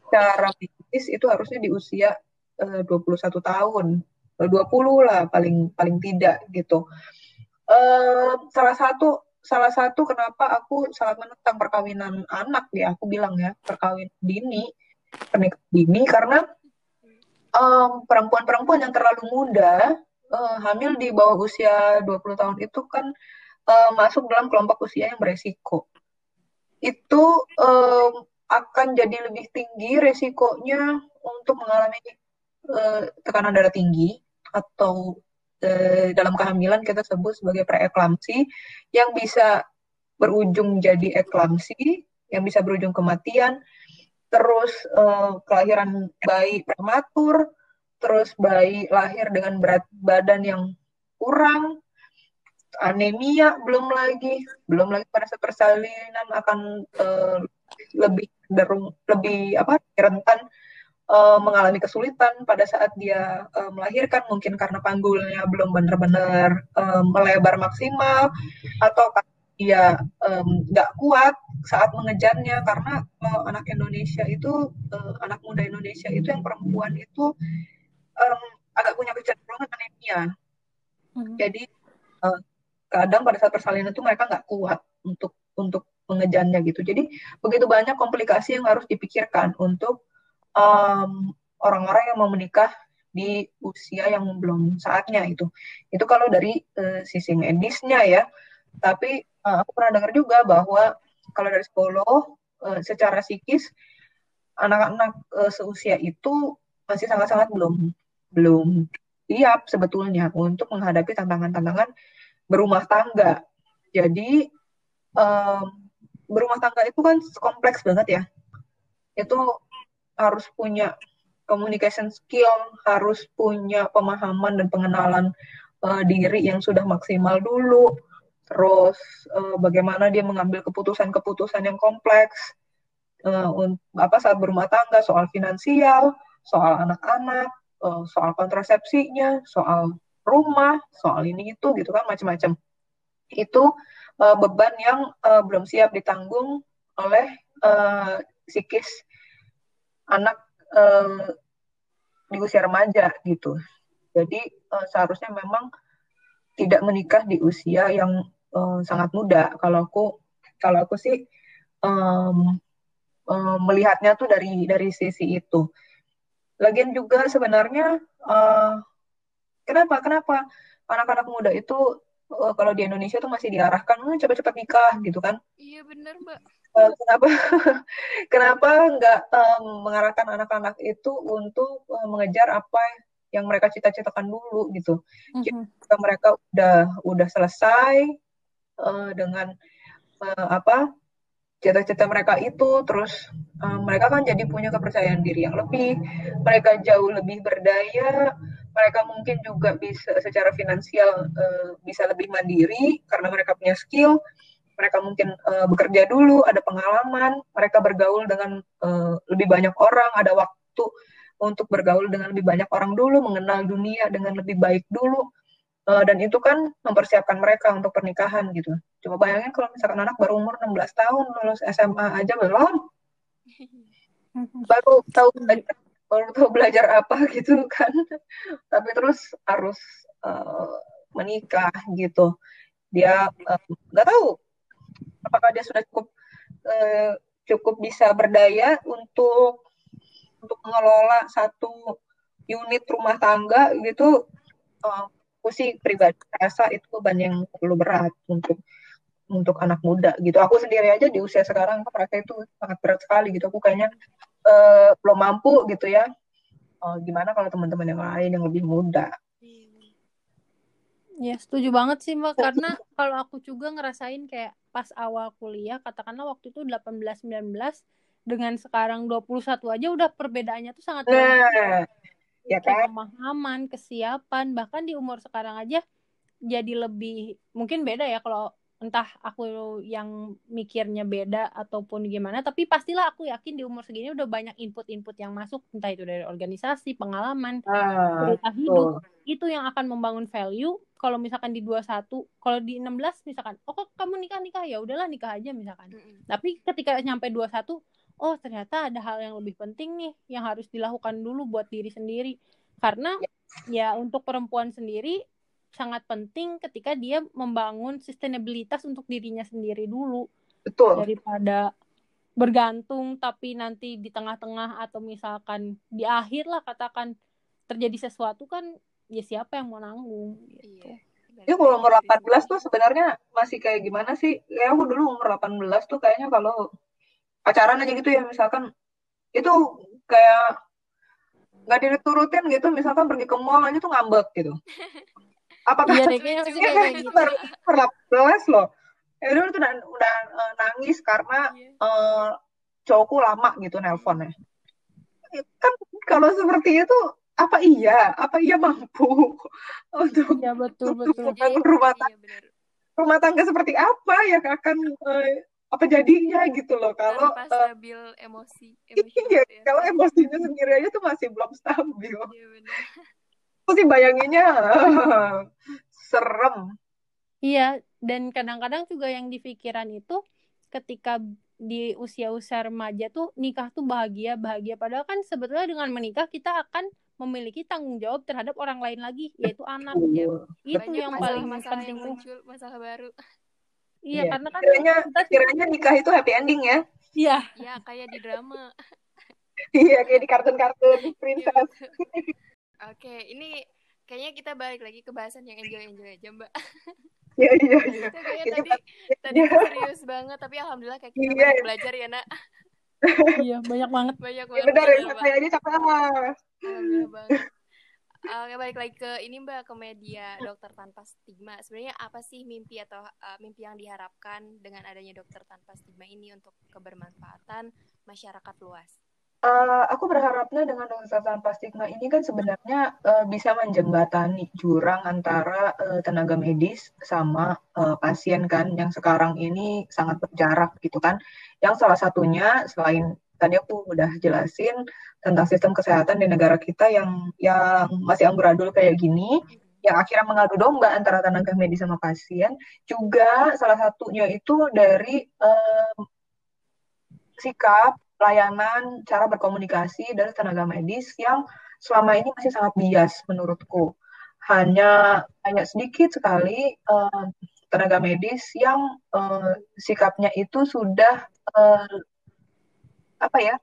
Speaker 3: cara bisnis itu harusnya di usia uh, 21 tahun 20 lah paling paling tidak gitu. Uh, salah satu salah satu kenapa aku sangat menentang perkawinan anak ya aku bilang ya perkawinan dini pernikahan dini karena um, perempuan-perempuan yang terlalu muda uh, hamil di bawah usia 20 tahun itu kan uh, masuk dalam kelompok usia yang beresiko itu um, akan jadi lebih tinggi resikonya untuk mengalami uh, tekanan darah tinggi atau Eh, dalam kehamilan kita sebut sebagai preeklamsi yang bisa berujung jadi eklamsi, yang bisa berujung kematian, terus uh, kelahiran bayi prematur, terus bayi lahir dengan berat badan yang kurang, anemia belum lagi, belum lagi pada saat persalinan akan lebih derung, lebih apa rentan uh, mengalami kesulitan pada saat dia uh, melahirkan mungkin karena panggulnya belum benar-benar uh, melebar maksimal atau dia nggak um, kuat saat mengejarnya. Karena uh, anak Indonesia itu uh, anak muda Indonesia itu yang perempuan itu um, agak punya kecenderungan anemia. Hmm. jadi uh, kadang pada saat persalinan itu mereka nggak kuat untuk untuk mengejarnya gitu. Jadi begitu banyak komplikasi yang harus dipikirkan untuk orang orang-orang yang mau menikah di usia yang belum saatnya itu. Itu kalau dari uh, sisi medisnya ya. Tapi uh, aku pernah dengar juga bahwa kalau dari psikolog uh, secara psikis anak-anak uh, seusia itu masih sangat-sangat belum belum siap sebetulnya untuk menghadapi tantangan-tantangan berumah tangga. Jadi um, berumah tangga itu kan kompleks banget ya. Itu harus punya communication skill, harus punya pemahaman dan pengenalan uh, diri yang sudah maksimal dulu. Terus uh, bagaimana dia mengambil keputusan-keputusan yang kompleks uh, apa saat berumah tangga, soal finansial, soal anak-anak, uh, soal kontrasepsinya, soal rumah, soal ini itu gitu kan macam-macam. Itu uh, beban yang uh, belum siap ditanggung oleh uh, psikis anak uh, di usia remaja gitu. Jadi uh, seharusnya memang tidak menikah di usia yang uh, sangat muda. Kalau aku kalau aku sih um, um, melihatnya tuh dari dari sisi itu. Lagian juga sebenarnya uh, kenapa kenapa anak-anak muda itu uh, kalau di Indonesia tuh masih diarahkan cepet cepat-cepat nikah gitu kan?
Speaker 1: Iya benar mbak.
Speaker 3: Uh, kenapa kenapa nggak um, mengarahkan anak-anak itu untuk uh, mengejar apa yang mereka cita-citakan dulu gitu. Mm-hmm. Jika mereka udah udah selesai uh, dengan uh, apa cita-cita mereka itu, terus uh, mereka kan jadi punya kepercayaan diri yang lebih, mereka jauh lebih berdaya, mereka mungkin juga bisa secara finansial uh, bisa lebih mandiri karena mereka punya skill. Mereka mungkin uh, bekerja dulu, ada pengalaman, mereka bergaul dengan uh, lebih banyak orang, ada waktu untuk bergaul dengan lebih banyak orang dulu, mengenal dunia dengan lebih baik dulu, uh, dan itu kan mempersiapkan mereka untuk pernikahan gitu. Coba bayangin kalau misalkan anak baru umur 16 tahun, lulus SMA aja belum, baru tahu baru tahu belajar apa gitu kan, tapi terus harus uh, menikah gitu. Dia nggak uh, tahu apakah dia sudah cukup uh, cukup bisa berdaya untuk untuk mengelola satu unit rumah tangga gitu. Uh, aku sih pribadi rasa itu beban yang perlu berat untuk untuk anak muda gitu. Aku sendiri aja di usia sekarang aku merasa itu sangat berat sekali gitu. Aku kayaknya uh, belum mampu gitu ya uh, gimana kalau teman-teman yang lain yang lebih muda
Speaker 2: Ya, setuju banget sih, Mbak. Karena kalau aku juga ngerasain kayak pas awal kuliah, katakanlah waktu itu 18-19, dengan sekarang 21 aja udah perbedaannya tuh sangat
Speaker 3: nah, ya kan?
Speaker 2: pemahaman, kesiapan, bahkan di umur sekarang aja jadi lebih, mungkin beda ya kalau entah aku yang mikirnya beda ataupun gimana tapi pastilah aku yakin di umur segini udah banyak input-input yang masuk entah itu dari organisasi pengalaman ah, cerita hidup oh. itu yang akan membangun value. Kalau misalkan di 21 kalau di 16 misalkan oh kok kamu nikah nikah? Ya udahlah nikah aja misalkan. Mm -hmm. tapi ketika nyampe 21 oh ternyata ada hal yang lebih penting nih yang harus dilakukan dulu buat diri sendiri. Karena ya, ya untuk perempuan sendiri sangat penting ketika dia membangun sustainabilitas untuk dirinya sendiri dulu.
Speaker 3: Betul.
Speaker 2: Daripada bergantung tapi nanti di tengah-tengah atau misalkan di akhir lah katakan terjadi sesuatu kan ya siapa yang mau nanggung gitu. Iya.
Speaker 3: Ya kalau umur 18 tuh sebenarnya masih kayak gimana sih? Ya aku dulu umur 18 tuh kayaknya kalau pacaran aja gitu ya misalkan itu kayak nggak diturutin gitu misalkan pergi ke mall aja tuh ngambek gitu. Apakah iya, kayak itu gitu. baru 18 loh. Ya dulu tuh udah, udah uh, nangis karena uh, cowokku lama gitu nelponnya. Kan kalau seperti itu apa iya apa iya mampu untuk
Speaker 2: ya, betul, untuk betul.
Speaker 3: membangun rumah tangga iya, rumah tangga seperti apa yang akan uh, apa jadinya gitu loh kalau
Speaker 1: Tanpa uh, stabil emosi,
Speaker 3: iya ya. kalau emosinya sendiri aja tuh masih belum stabil iya, aku sih bayanginnya serem.
Speaker 2: Iya dan kadang-kadang juga yang di pikiran itu ketika di usia-usia remaja tuh nikah tuh bahagia bahagia. Padahal kan sebetulnya dengan menikah kita akan memiliki tanggung jawab terhadap orang lain lagi yaitu anak. Ya itu Banyak yang paling masalah penting
Speaker 1: yang muncul masalah baru.
Speaker 2: Iya, iya. karena kan
Speaker 3: kiranya kita... kiranya nikah itu happy ending ya.
Speaker 2: Iya.
Speaker 1: Iya kayak di drama.
Speaker 3: Iya kayak di kartun-kartun iya, princess
Speaker 1: oke ini kayaknya kita balik lagi ke bahasan yang enjoy enjoy aja mbak
Speaker 3: Iya iya iya.
Speaker 1: Tadi tadi ya. serius banget tapi alhamdulillah kayak kita iya, iya. belajar ya nak
Speaker 2: iya banyak banget
Speaker 1: banyak
Speaker 3: banget ya, benar ya saya aja capek
Speaker 1: banget Oke, balik lagi ke ini Mbak, ke media dokter tanpa stigma. Sebenarnya apa sih mimpi atau uh, mimpi yang diharapkan dengan adanya dokter tanpa stigma ini untuk kebermanfaatan masyarakat luas?
Speaker 3: Uh, aku berharapnya dengan dokter tanpa stigma ini kan sebenarnya uh, bisa menjembatani jurang antara uh, tenaga medis sama uh, pasien kan yang sekarang ini sangat berjarak gitu kan. Yang salah satunya selain tadi aku udah jelasin tentang sistem kesehatan di negara kita yang yang masih amburadul kayak gini yang akhirnya mengadu domba antara tenaga medis sama pasien juga salah satunya itu dari uh, sikap layanan, cara berkomunikasi dari tenaga medis yang selama ini masih sangat bias menurutku. Hanya hanya sedikit sekali uh, tenaga medis yang uh, sikapnya itu sudah uh, apa ya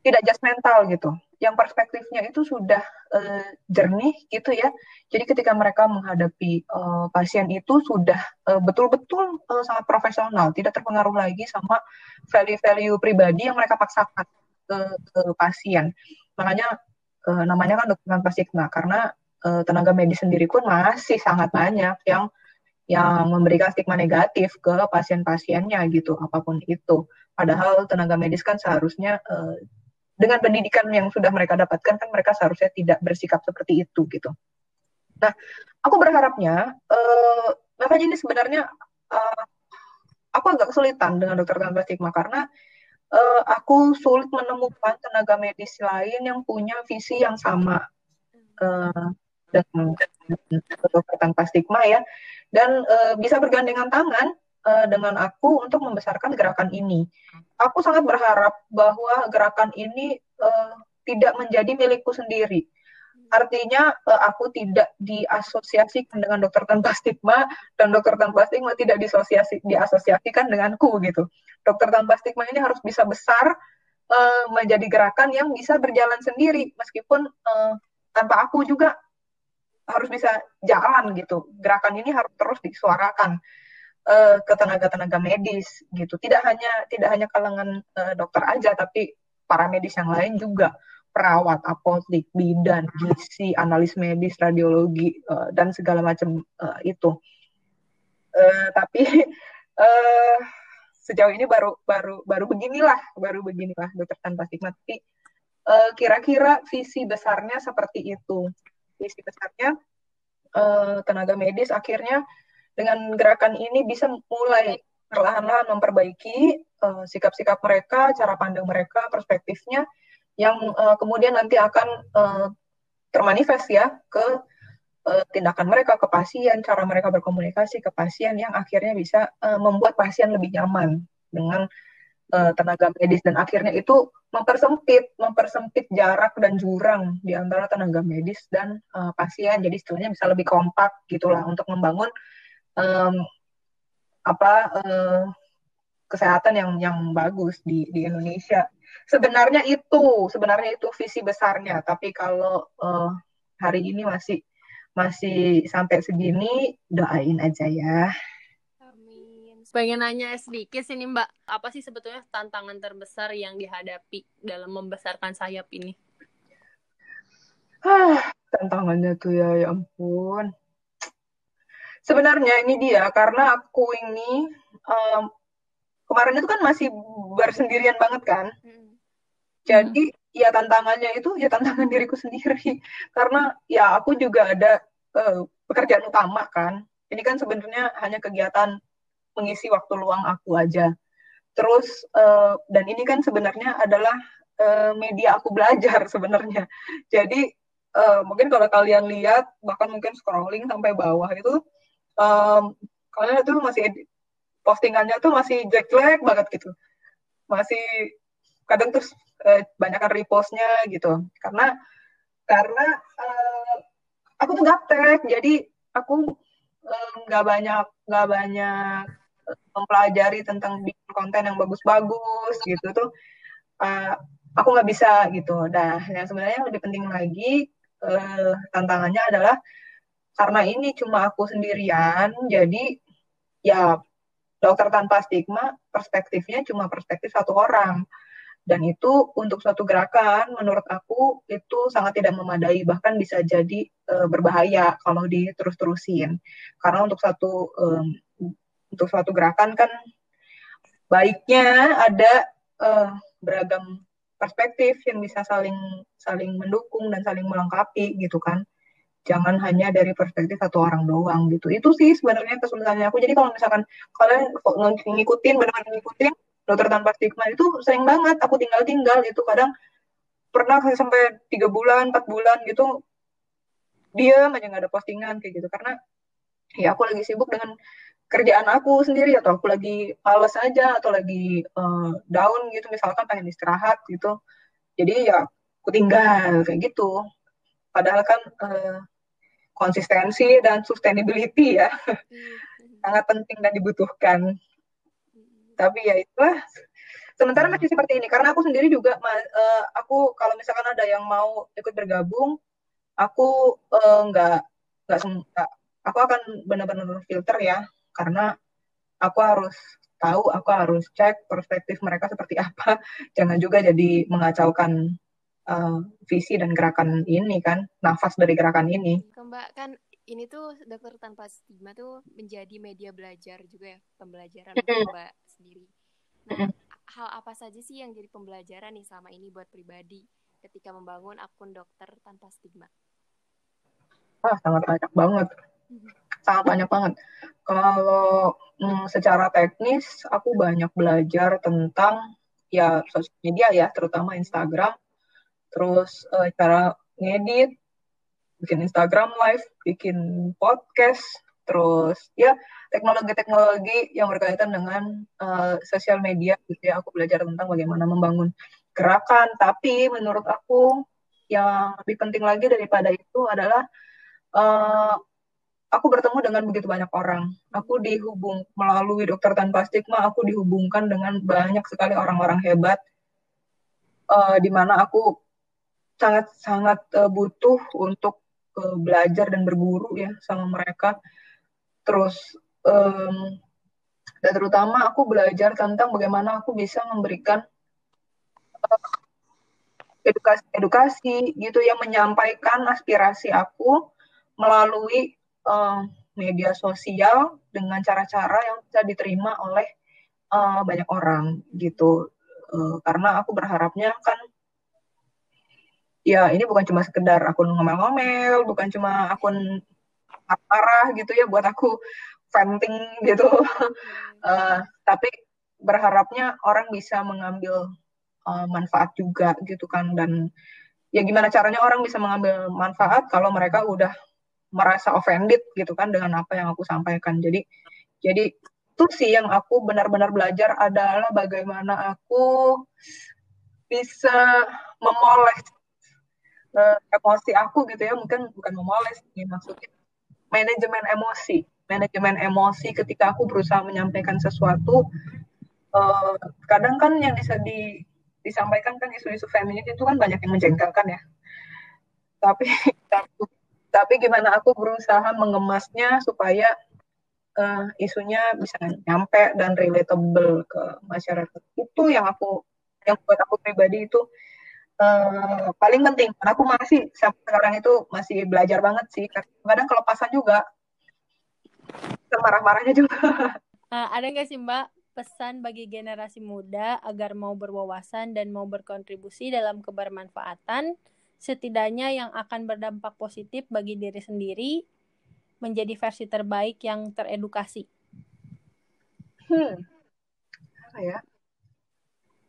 Speaker 3: tidak mental gitu yang perspektifnya itu sudah uh, jernih gitu ya. Jadi ketika mereka menghadapi uh, pasien itu sudah betul betul-betul uh, sangat profesional, tidak terpengaruh lagi sama value-value pribadi yang mereka paksakan ke, ke pasien. Makanya uh, namanya kan dokter tanpa stigma karena uh, tenaga medis sendiri pun masih sangat banyak yang yang memberikan stigma negatif ke pasien-pasiennya gitu apa pun itu. Padahal tenaga medis kan seharusnya uh, dengan pendidikan yang sudah mereka dapatkan kan mereka seharusnya tidak bersikap seperti itu gitu. Nah, aku berharapnya uh, makanya ini sebenarnya uh, aku agak kesulitan dengan dokter tanpa stigma karena uh, aku sulit menemukan tenaga medis lain yang punya visi yang sama uh, dengan dokter tanpa stigma ya dan uh, bisa bergandengan tangan uh, dengan aku untuk membesarkan gerakan ini. Aku sangat berharap bahwa gerakan ini uh, tidak menjadi milikku sendiri. Artinya uh, aku tidak diasosiasikan dengan dokter tanpa stigma dan dokter tanpa stigma tidak disosiasi diasosiasikan denganku gitu. Dokter tanpa stigma ini harus bisa besar uh, menjadi gerakan yang bisa berjalan sendiri meskipun uh, tanpa aku juga harus bisa jalan gitu. Gerakan ini harus terus disuarakan uh, ke tenaga-tenaga medis gitu. Tidak hanya tidak hanya kalangan uh, dokter aja tapi para medis yang lain juga perawat, apotek, bidan, gizi, analis medis, radiologi uh, dan segala macam uh, itu. Uh, tapi uh, sejauh ini baru baru baru beginilah, baru beginilah dokter tanpa stigma. Tapi uh, kira-kira visi besarnya seperti itu. Visi besarnya uh, tenaga medis akhirnya dengan gerakan ini bisa mulai perlahan-lahan memperbaiki uh, sikap-sikap mereka, cara pandang mereka, perspektifnya yang uh, kemudian nanti akan uh, termanifest ya ke uh, tindakan mereka ke pasien, cara mereka berkomunikasi ke pasien yang akhirnya bisa uh, membuat pasien lebih nyaman dengan uh, tenaga medis. Dan akhirnya itu mempersempit mempersempit jarak dan jurang di antara tenaga medis dan uh, pasien. Jadi istilahnya bisa lebih kompak gitulah untuk membangun um, apa uh, kesehatan yang yang bagus di di Indonesia. Sebenarnya itu sebenarnya itu visi besarnya. Tapi kalau uh, hari ini masih masih sampai segini doain aja ya.
Speaker 2: Pengen nanya sedikit sini Mbak, apa sih sebetulnya tantangan terbesar yang dihadapi dalam membesarkan sayap ini?
Speaker 3: Ah, tantangannya tuh ya, ya ampun. Sebenarnya ini dia karena aku ini um, kemarin itu kan masih bersendirian banget kan. Hmm. Jadi ya tantangannya itu ya tantangan diriku sendiri karena ya aku juga ada uh, pekerjaan utama kan. Ini kan sebenarnya hanya kegiatan mengisi waktu luang aku aja. Terus uh, dan ini kan sebenarnya adalah uh, media aku belajar sebenarnya. Jadi uh, mungkin kalau kalian lihat bahkan mungkin scrolling sampai bawah itu um, kalian itu masih postingannya tuh masih jelek-jelek banget gitu. Masih kadang terus uh, banyak repostnya gitu. Karena karena uh, aku tuh gaptek jadi aku nggak uh, banyak nggak banyak mempelajari tentang konten yang bagus-bagus gitu tuh uh, aku nggak bisa gitu. Nah, yang sebenarnya lebih penting lagi uh, tantangannya adalah karena ini cuma aku sendirian, jadi ya dokter tanpa stigma perspektifnya cuma perspektif satu orang. Dan itu untuk suatu gerakan menurut aku itu sangat tidak memadai bahkan bisa jadi e, berbahaya kalau diterus-terusin. Karena untuk satu um, untuk suatu gerakan kan baiknya ada uh, beragam perspektif yang bisa saling saling mendukung dan saling melengkapi gitu kan jangan hanya dari perspektif satu orang doang gitu. Itu sih sebenarnya kesulitannya aku. Jadi kalau misalkan kalian ngikutin benar-benar ngikutin dokter tanpa stigma itu sering banget aku tinggal tinggal itu kadang pernah sampai tiga bulan empat bulan gitu dia aja nggak ada postingan kayak gitu. Karena ya aku lagi sibuk dengan kerjaan aku sendiri atau aku lagi males aja atau lagi uh, down gitu. Misalkan pengen istirahat gitu. Jadi ya aku tinggal kayak gitu. Padahal kan uh, konsistensi dan sustainability ya hmm. sangat penting dan dibutuhkan hmm. tapi ya itulah sementara masih seperti ini karena aku sendiri juga uh, aku kalau misalkan ada yang mau ikut bergabung aku nggak uh, nggak aku akan benar-benar filter ya karena aku harus tahu, aku harus cek perspektif mereka seperti apa. Jangan juga jadi mengacaukan uh, visi dan gerakan ini kan, nafas dari gerakan ini.
Speaker 1: Mbak kan ini tuh dokter tanpa stigma tuh menjadi media belajar juga ya, pembelajaran untuk Mbak sendiri. Nah, hal apa saja sih yang jadi pembelajaran nih selama ini buat pribadi ketika membangun akun dokter tanpa stigma?
Speaker 3: Ah, sangat banyak banget. Mhm sangat banyak banget. Kalau mm, secara teknis, aku banyak belajar tentang ya sosial media ya, terutama Instagram. Terus uh, cara ngedit, bikin Instagram live, bikin podcast, terus ya teknologi-teknologi yang berkaitan dengan uh, sosial media gitu ya. Aku belajar tentang bagaimana membangun gerakan. Tapi menurut aku yang lebih penting lagi daripada itu adalah uh, aku bertemu dengan begitu banyak orang. Aku dihubung melalui dokter tanpa stigma, aku dihubungkan dengan banyak sekali orang-orang hebat, uh, di mana aku sangat sangat uh, butuh untuk uh, belajar dan berguru ya sama mereka. Terus um, dan terutama aku belajar tentang bagaimana aku bisa memberikan edukasi-edukasi gitu yang menyampaikan aspirasi aku melalui uh, media sosial dengan cara-cara yang bisa diterima oleh uh, banyak orang gitu uh, karena aku berharapnya kan ya ini bukan cuma sekedar akun ngomel-ngomel bukan cuma akun marah gitu ya buat aku venting gitu uh, tapi berharapnya orang bisa mengambil uh, manfaat juga gitu kan dan ya gimana caranya orang bisa mengambil manfaat kalau mereka udah merasa offended gitu kan dengan apa yang aku sampaikan. Jadi jadi itu sih yang aku benar-benar belajar adalah bagaimana aku bisa memoles uh, emosi aku gitu ya mungkin bukan memoles nih maksudnya manajemen emosi. Manajemen emosi ketika aku berusaha menyampaikan sesuatu uh, kadang kan yang bisa di, disampaikan kan isu-isu feminis itu kan banyak yang menjengkelkan ya. Tapi tapi gimana aku berusaha mengemasnya supaya uh, isunya bisa nyampe dan relatable ke masyarakat. Itu yang aku yang buat aku pribadi itu uh, paling penting karena aku masih sampai sekarang itu masih belajar banget sih kadang kelepasan juga marah-marahnya juga
Speaker 2: uh, ada nggak sih mbak pesan bagi generasi muda agar mau berwawasan dan mau berkontribusi dalam kebermanfaatan setidaknya yang akan berdampak positif bagi diri sendiri menjadi versi terbaik yang teredukasi?
Speaker 3: Hmm, apa ya?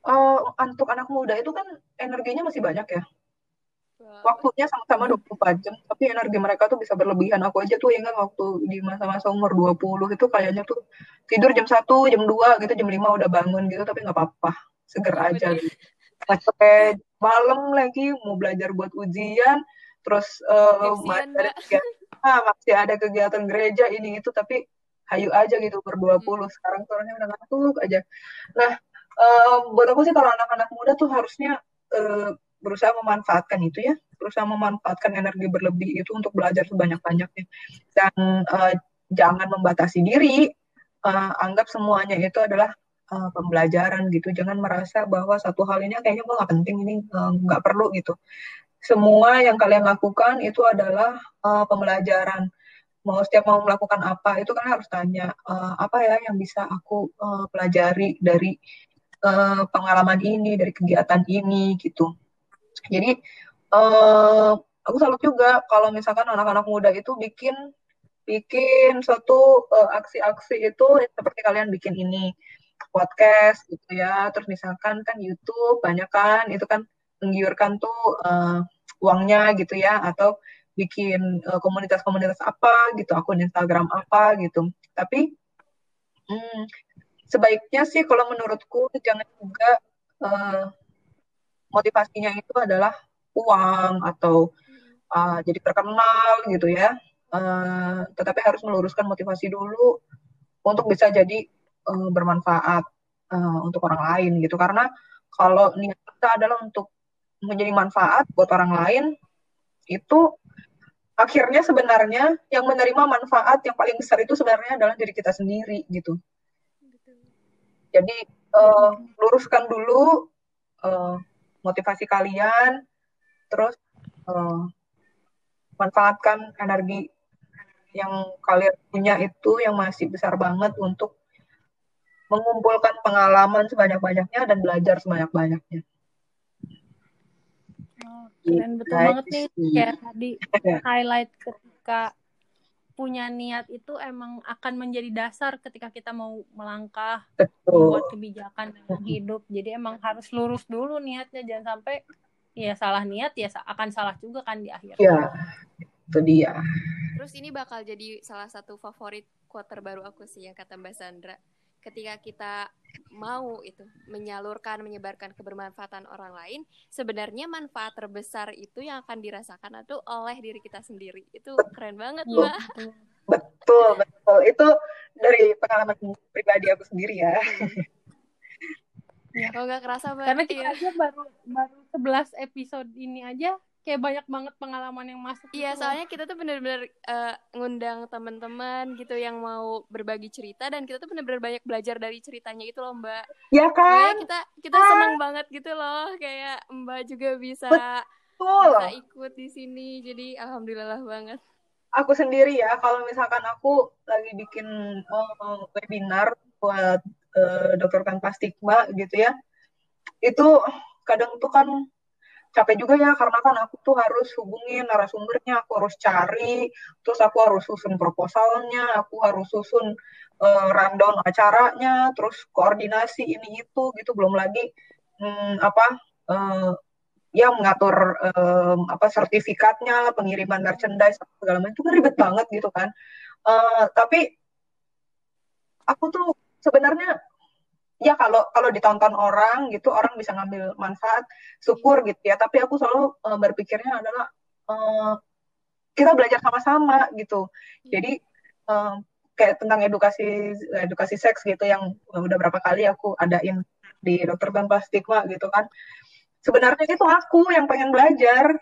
Speaker 3: Uh, untuk anak muda itu kan energinya masih banyak ya. Waktunya sama-sama 24 jam, tapi energi mereka tuh bisa berlebihan. Aku aja tuh ingat waktu di masa-masa umur 20 itu kayaknya tuh tidur jam 1, jam 2 gitu, jam 5 udah bangun gitu, tapi nggak apa-apa. Seger aja gitu. Sampai malam lagi mau belajar buat ujian, terus uh, ada ah, masih ada kegiatan gereja ini itu tapi hayu aja gitu per 20 hmm. sekarang tuh orangnya udah ngantuk aja nah uh, buat aku sih kalau anak-anak muda tuh harusnya uh, berusaha memanfaatkan itu ya. Berusaha memanfaatkan energi berlebih itu untuk belajar sebanyak-banyaknya. Dan uh, jangan membatasi diri. Uh, anggap semuanya itu adalah uh, pembelajaran gitu. Jangan merasa bahwa satu hal ini kayaknya gue nggak penting ini nggak uh, perlu gitu. Semua yang kalian lakukan itu adalah uh, pembelajaran. Mau setiap mau melakukan apa itu kan harus tanya uh, apa ya yang bisa aku uh, pelajari dari uh, pengalaman ini, dari kegiatan ini gitu. Jadi uh, aku salut juga kalau misalkan anak-anak muda itu bikin bikin suatu aksi-aksi uh, itu seperti kalian bikin ini podcast gitu ya. Terus misalkan kan YouTube banyak kan itu kan menggiurkan tuh uh, uangnya gitu ya. Atau bikin komunitas komunitas-komunitas apa gitu akun Instagram apa gitu. Tapi hmm, sebaiknya sih kalau menurutku jangan juga uh, motivasinya itu adalah uang atau uh, jadi terkenal gitu ya uh, tetapi harus meluruskan motivasi dulu untuk bisa jadi uh, bermanfaat uh, untuk orang lain gitu karena kalau niat kita adalah untuk menjadi manfaat buat orang lain itu akhirnya sebenarnya yang menerima manfaat yang paling besar itu sebenarnya adalah diri kita sendiri gitu. Jadi uh, luruskan dulu uh, motivasi kalian, terus uh, manfaatkan energi yang kalian punya itu yang masih besar banget untuk mengumpulkan pengalaman sebanyak-banyaknya dan belajar sebanyak-banyaknya.
Speaker 2: Oh, keren. Betul banget nih kayak tadi highlight ketika punya niat itu emang akan menjadi dasar ketika kita mau melangkah Betul. membuat kebijakan dalam hidup. Jadi emang harus lurus dulu niatnya jangan sampai ya salah niat ya akan salah juga kan di akhir.
Speaker 3: Iya. Itu dia.
Speaker 1: Terus ini bakal jadi salah satu favorit quote terbaru aku sih yang kata Mbak Sandra ketika kita mau itu menyalurkan menyebarkan kebermanfaatan orang lain sebenarnya manfaat terbesar itu yang akan dirasakan itu oleh diri kita sendiri. Itu keren banget
Speaker 3: mbak. betul. Betul itu dari pengalaman pribadi aku sendiri ya.
Speaker 1: Ya kalau nggak kerasa
Speaker 2: banget karena kita ya. aja baru baru 11 episode ini aja kayak banyak banget pengalaman yang masuk.
Speaker 1: Iya, gitu. soalnya kita tuh bener-bener uh, ngundang teman-teman gitu yang mau berbagi cerita dan kita tuh bener-bener banyak belajar dari ceritanya itu loh, Mbak.
Speaker 3: Iya kan?
Speaker 1: Kayak kita kita ah. seneng banget gitu loh, kayak Mbak juga bisa Betul. bisa ikut di sini. Jadi alhamdulillah banget.
Speaker 3: Aku sendiri ya, kalau misalkan aku lagi bikin uh, webinar buat uh, dokter tanpa stigma gitu ya, itu kadang tuh kan capek juga ya karena kan aku tuh harus hubungin narasumbernya, aku harus cari, terus aku harus susun proposalnya, aku harus susun uh, rundown acaranya, terus koordinasi ini itu gitu, belum lagi hmm, apa uh, ya mengatur um, apa sertifikatnya, pengiriman merchandise segala macam itu kan ribet banget gitu kan. Uh, tapi aku tuh sebenarnya ya kalau kalau ditonton orang gitu orang bisa ngambil manfaat syukur gitu ya. Tapi aku selalu uh, berpikirnya adalah uh, kita belajar sama-sama gitu. Jadi uh, kayak tentang edukasi edukasi seks gitu yang udah berapa kali aku adain di dokter tanpa stigma gitu kan. Sebenarnya itu aku yang pengen belajar.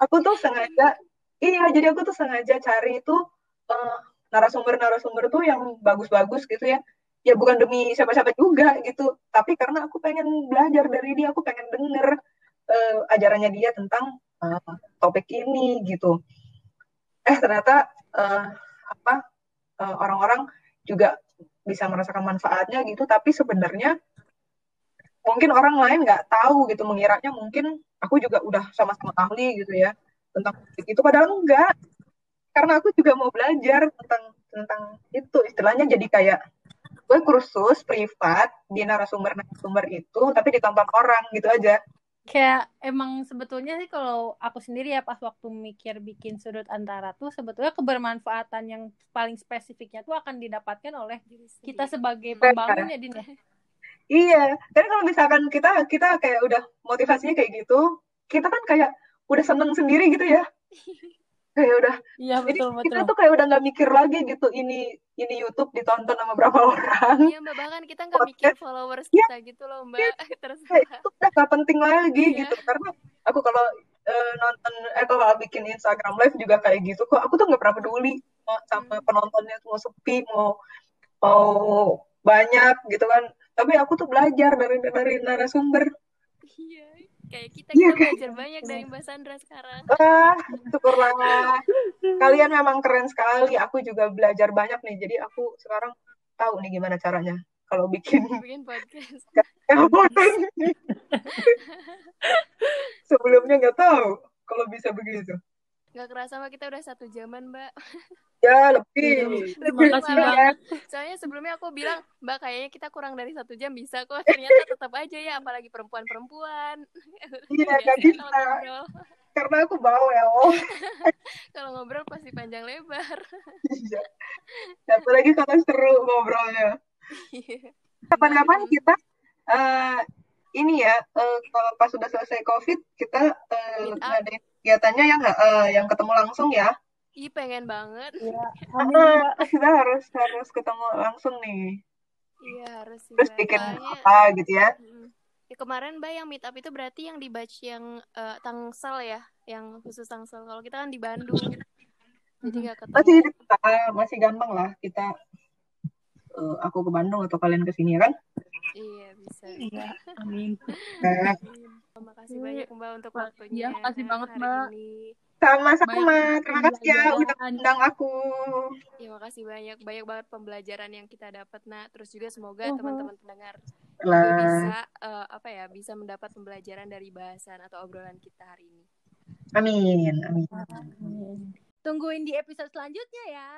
Speaker 3: Aku tuh sengaja iya jadi aku tuh sengaja cari itu uh, narasumber-narasumber tuh yang bagus-bagus gitu ya ya bukan demi siapa-siapa juga gitu. Tapi karena aku pengen belajar dari dia aku pengen denger uh, ajarannya dia tentang uh, topik ini gitu. Eh ternyata uh, apa uh, orang-orang juga bisa merasakan manfaatnya gitu. Tapi sebenarnya mungkin orang lain nggak tahu gitu. Mengiranya mungkin aku juga udah sama-sama ahli gitu ya tentang itu. Padahal enggak karena aku juga mau belajar tentang tentang itu. Istilahnya jadi kayak gue kursus privat di narasumber-narasumber itu tapi ditonton orang gitu aja
Speaker 2: kayak emang sebetulnya sih kalau aku sendiri ya pas waktu mikir bikin sudut antara tuh sebetulnya kebermanfaatan yang paling spesifiknya tuh akan didapatkan oleh kita sebagai pembangun ya Din ya.
Speaker 3: Iya, tapi kalau misalkan kita kita kayak udah motivasinya kayak gitu, kita kan kayak udah seneng sendiri gitu ya. kayak udah
Speaker 2: iya betul
Speaker 3: betul kita tuh kayak udah nggak mikir lagi gitu ini ini YouTube ditonton sama berapa orang.
Speaker 1: Iya mbak bahkan kita nggak mikir followers ya, kita gitu loh mbak. Ya,
Speaker 3: terus itu udah gak penting lagi iya. gitu karena aku kalau uh, nonton eh kalau bikin Instagram live juga kayak gitu kok aku tuh nggak pernah peduli sama hmm. penontonnya mau sepi mau mau banyak gitu kan. Tapi aku tuh belajar dari dari narasumber.
Speaker 1: Iya kayak kita iya kita ya, belajar banyak dari Mbak Sandra sekarang.
Speaker 3: Ah, syukurlah. Kalian memang keren sekali. Aku juga belajar banyak nih. Jadi aku sekarang tahu nih gimana caranya kalau bikin
Speaker 1: bikin podcast.
Speaker 3: Sebelumnya nggak tahu kalau bisa begitu.
Speaker 1: Gak kerasa mbak kita udah satu jaman mbak.
Speaker 3: Ya lebih.
Speaker 2: Terima kasih banget.
Speaker 1: Soalnya sebelumnya aku bilang mbak kayaknya kita kurang dari satu jam bisa kok. Ternyata tetap aja ya apalagi perempuan-perempuan.
Speaker 3: Iya gak bisa. Karena aku bawa ya oh.
Speaker 1: kalau ngobrol pasti panjang lebar.
Speaker 3: Iya. Apalagi kalau seru ngobrolnya. Iya. Kapan-kapan kita uh, ini ya uh, kalau pas sudah selesai covid kita uh, ada kegiatannya yang uh, yang ketemu langsung ya
Speaker 1: Ih pengen banget.
Speaker 2: Iya.
Speaker 3: kita harus harus ketemu langsung nih.
Speaker 1: Iya harus sih.
Speaker 3: Terus bikin apa gitu ya?
Speaker 1: Ya kemarin Mbak yang meet up itu berarti yang di batch yang uh, Tangsel ya, yang khusus Tangsel. Kalau kita kan di Bandung. Jadi gak ketemu.
Speaker 3: Masih masih gampang lah kita uh, aku ke Bandung atau kalian ke sini ya kan?
Speaker 1: Iya bisa.
Speaker 2: Iya, amin.
Speaker 3: Nah.
Speaker 1: Terima kasih banyak Mbak untuk waktunya.
Speaker 2: Iya, makasih banget Mbak.
Speaker 3: Sama-sama. Terima kasih ya udah undang aku.
Speaker 1: Terima kasih banyak. Banyak banget pembelajaran yang kita dapat, Nah. Terus juga semoga uh-huh. teman-teman pendengar juga bisa uh, apa ya, bisa mendapat pembelajaran dari bahasan atau obrolan kita hari ini.
Speaker 3: Amin. Amin.
Speaker 2: Amin. Tungguin di episode selanjutnya ya.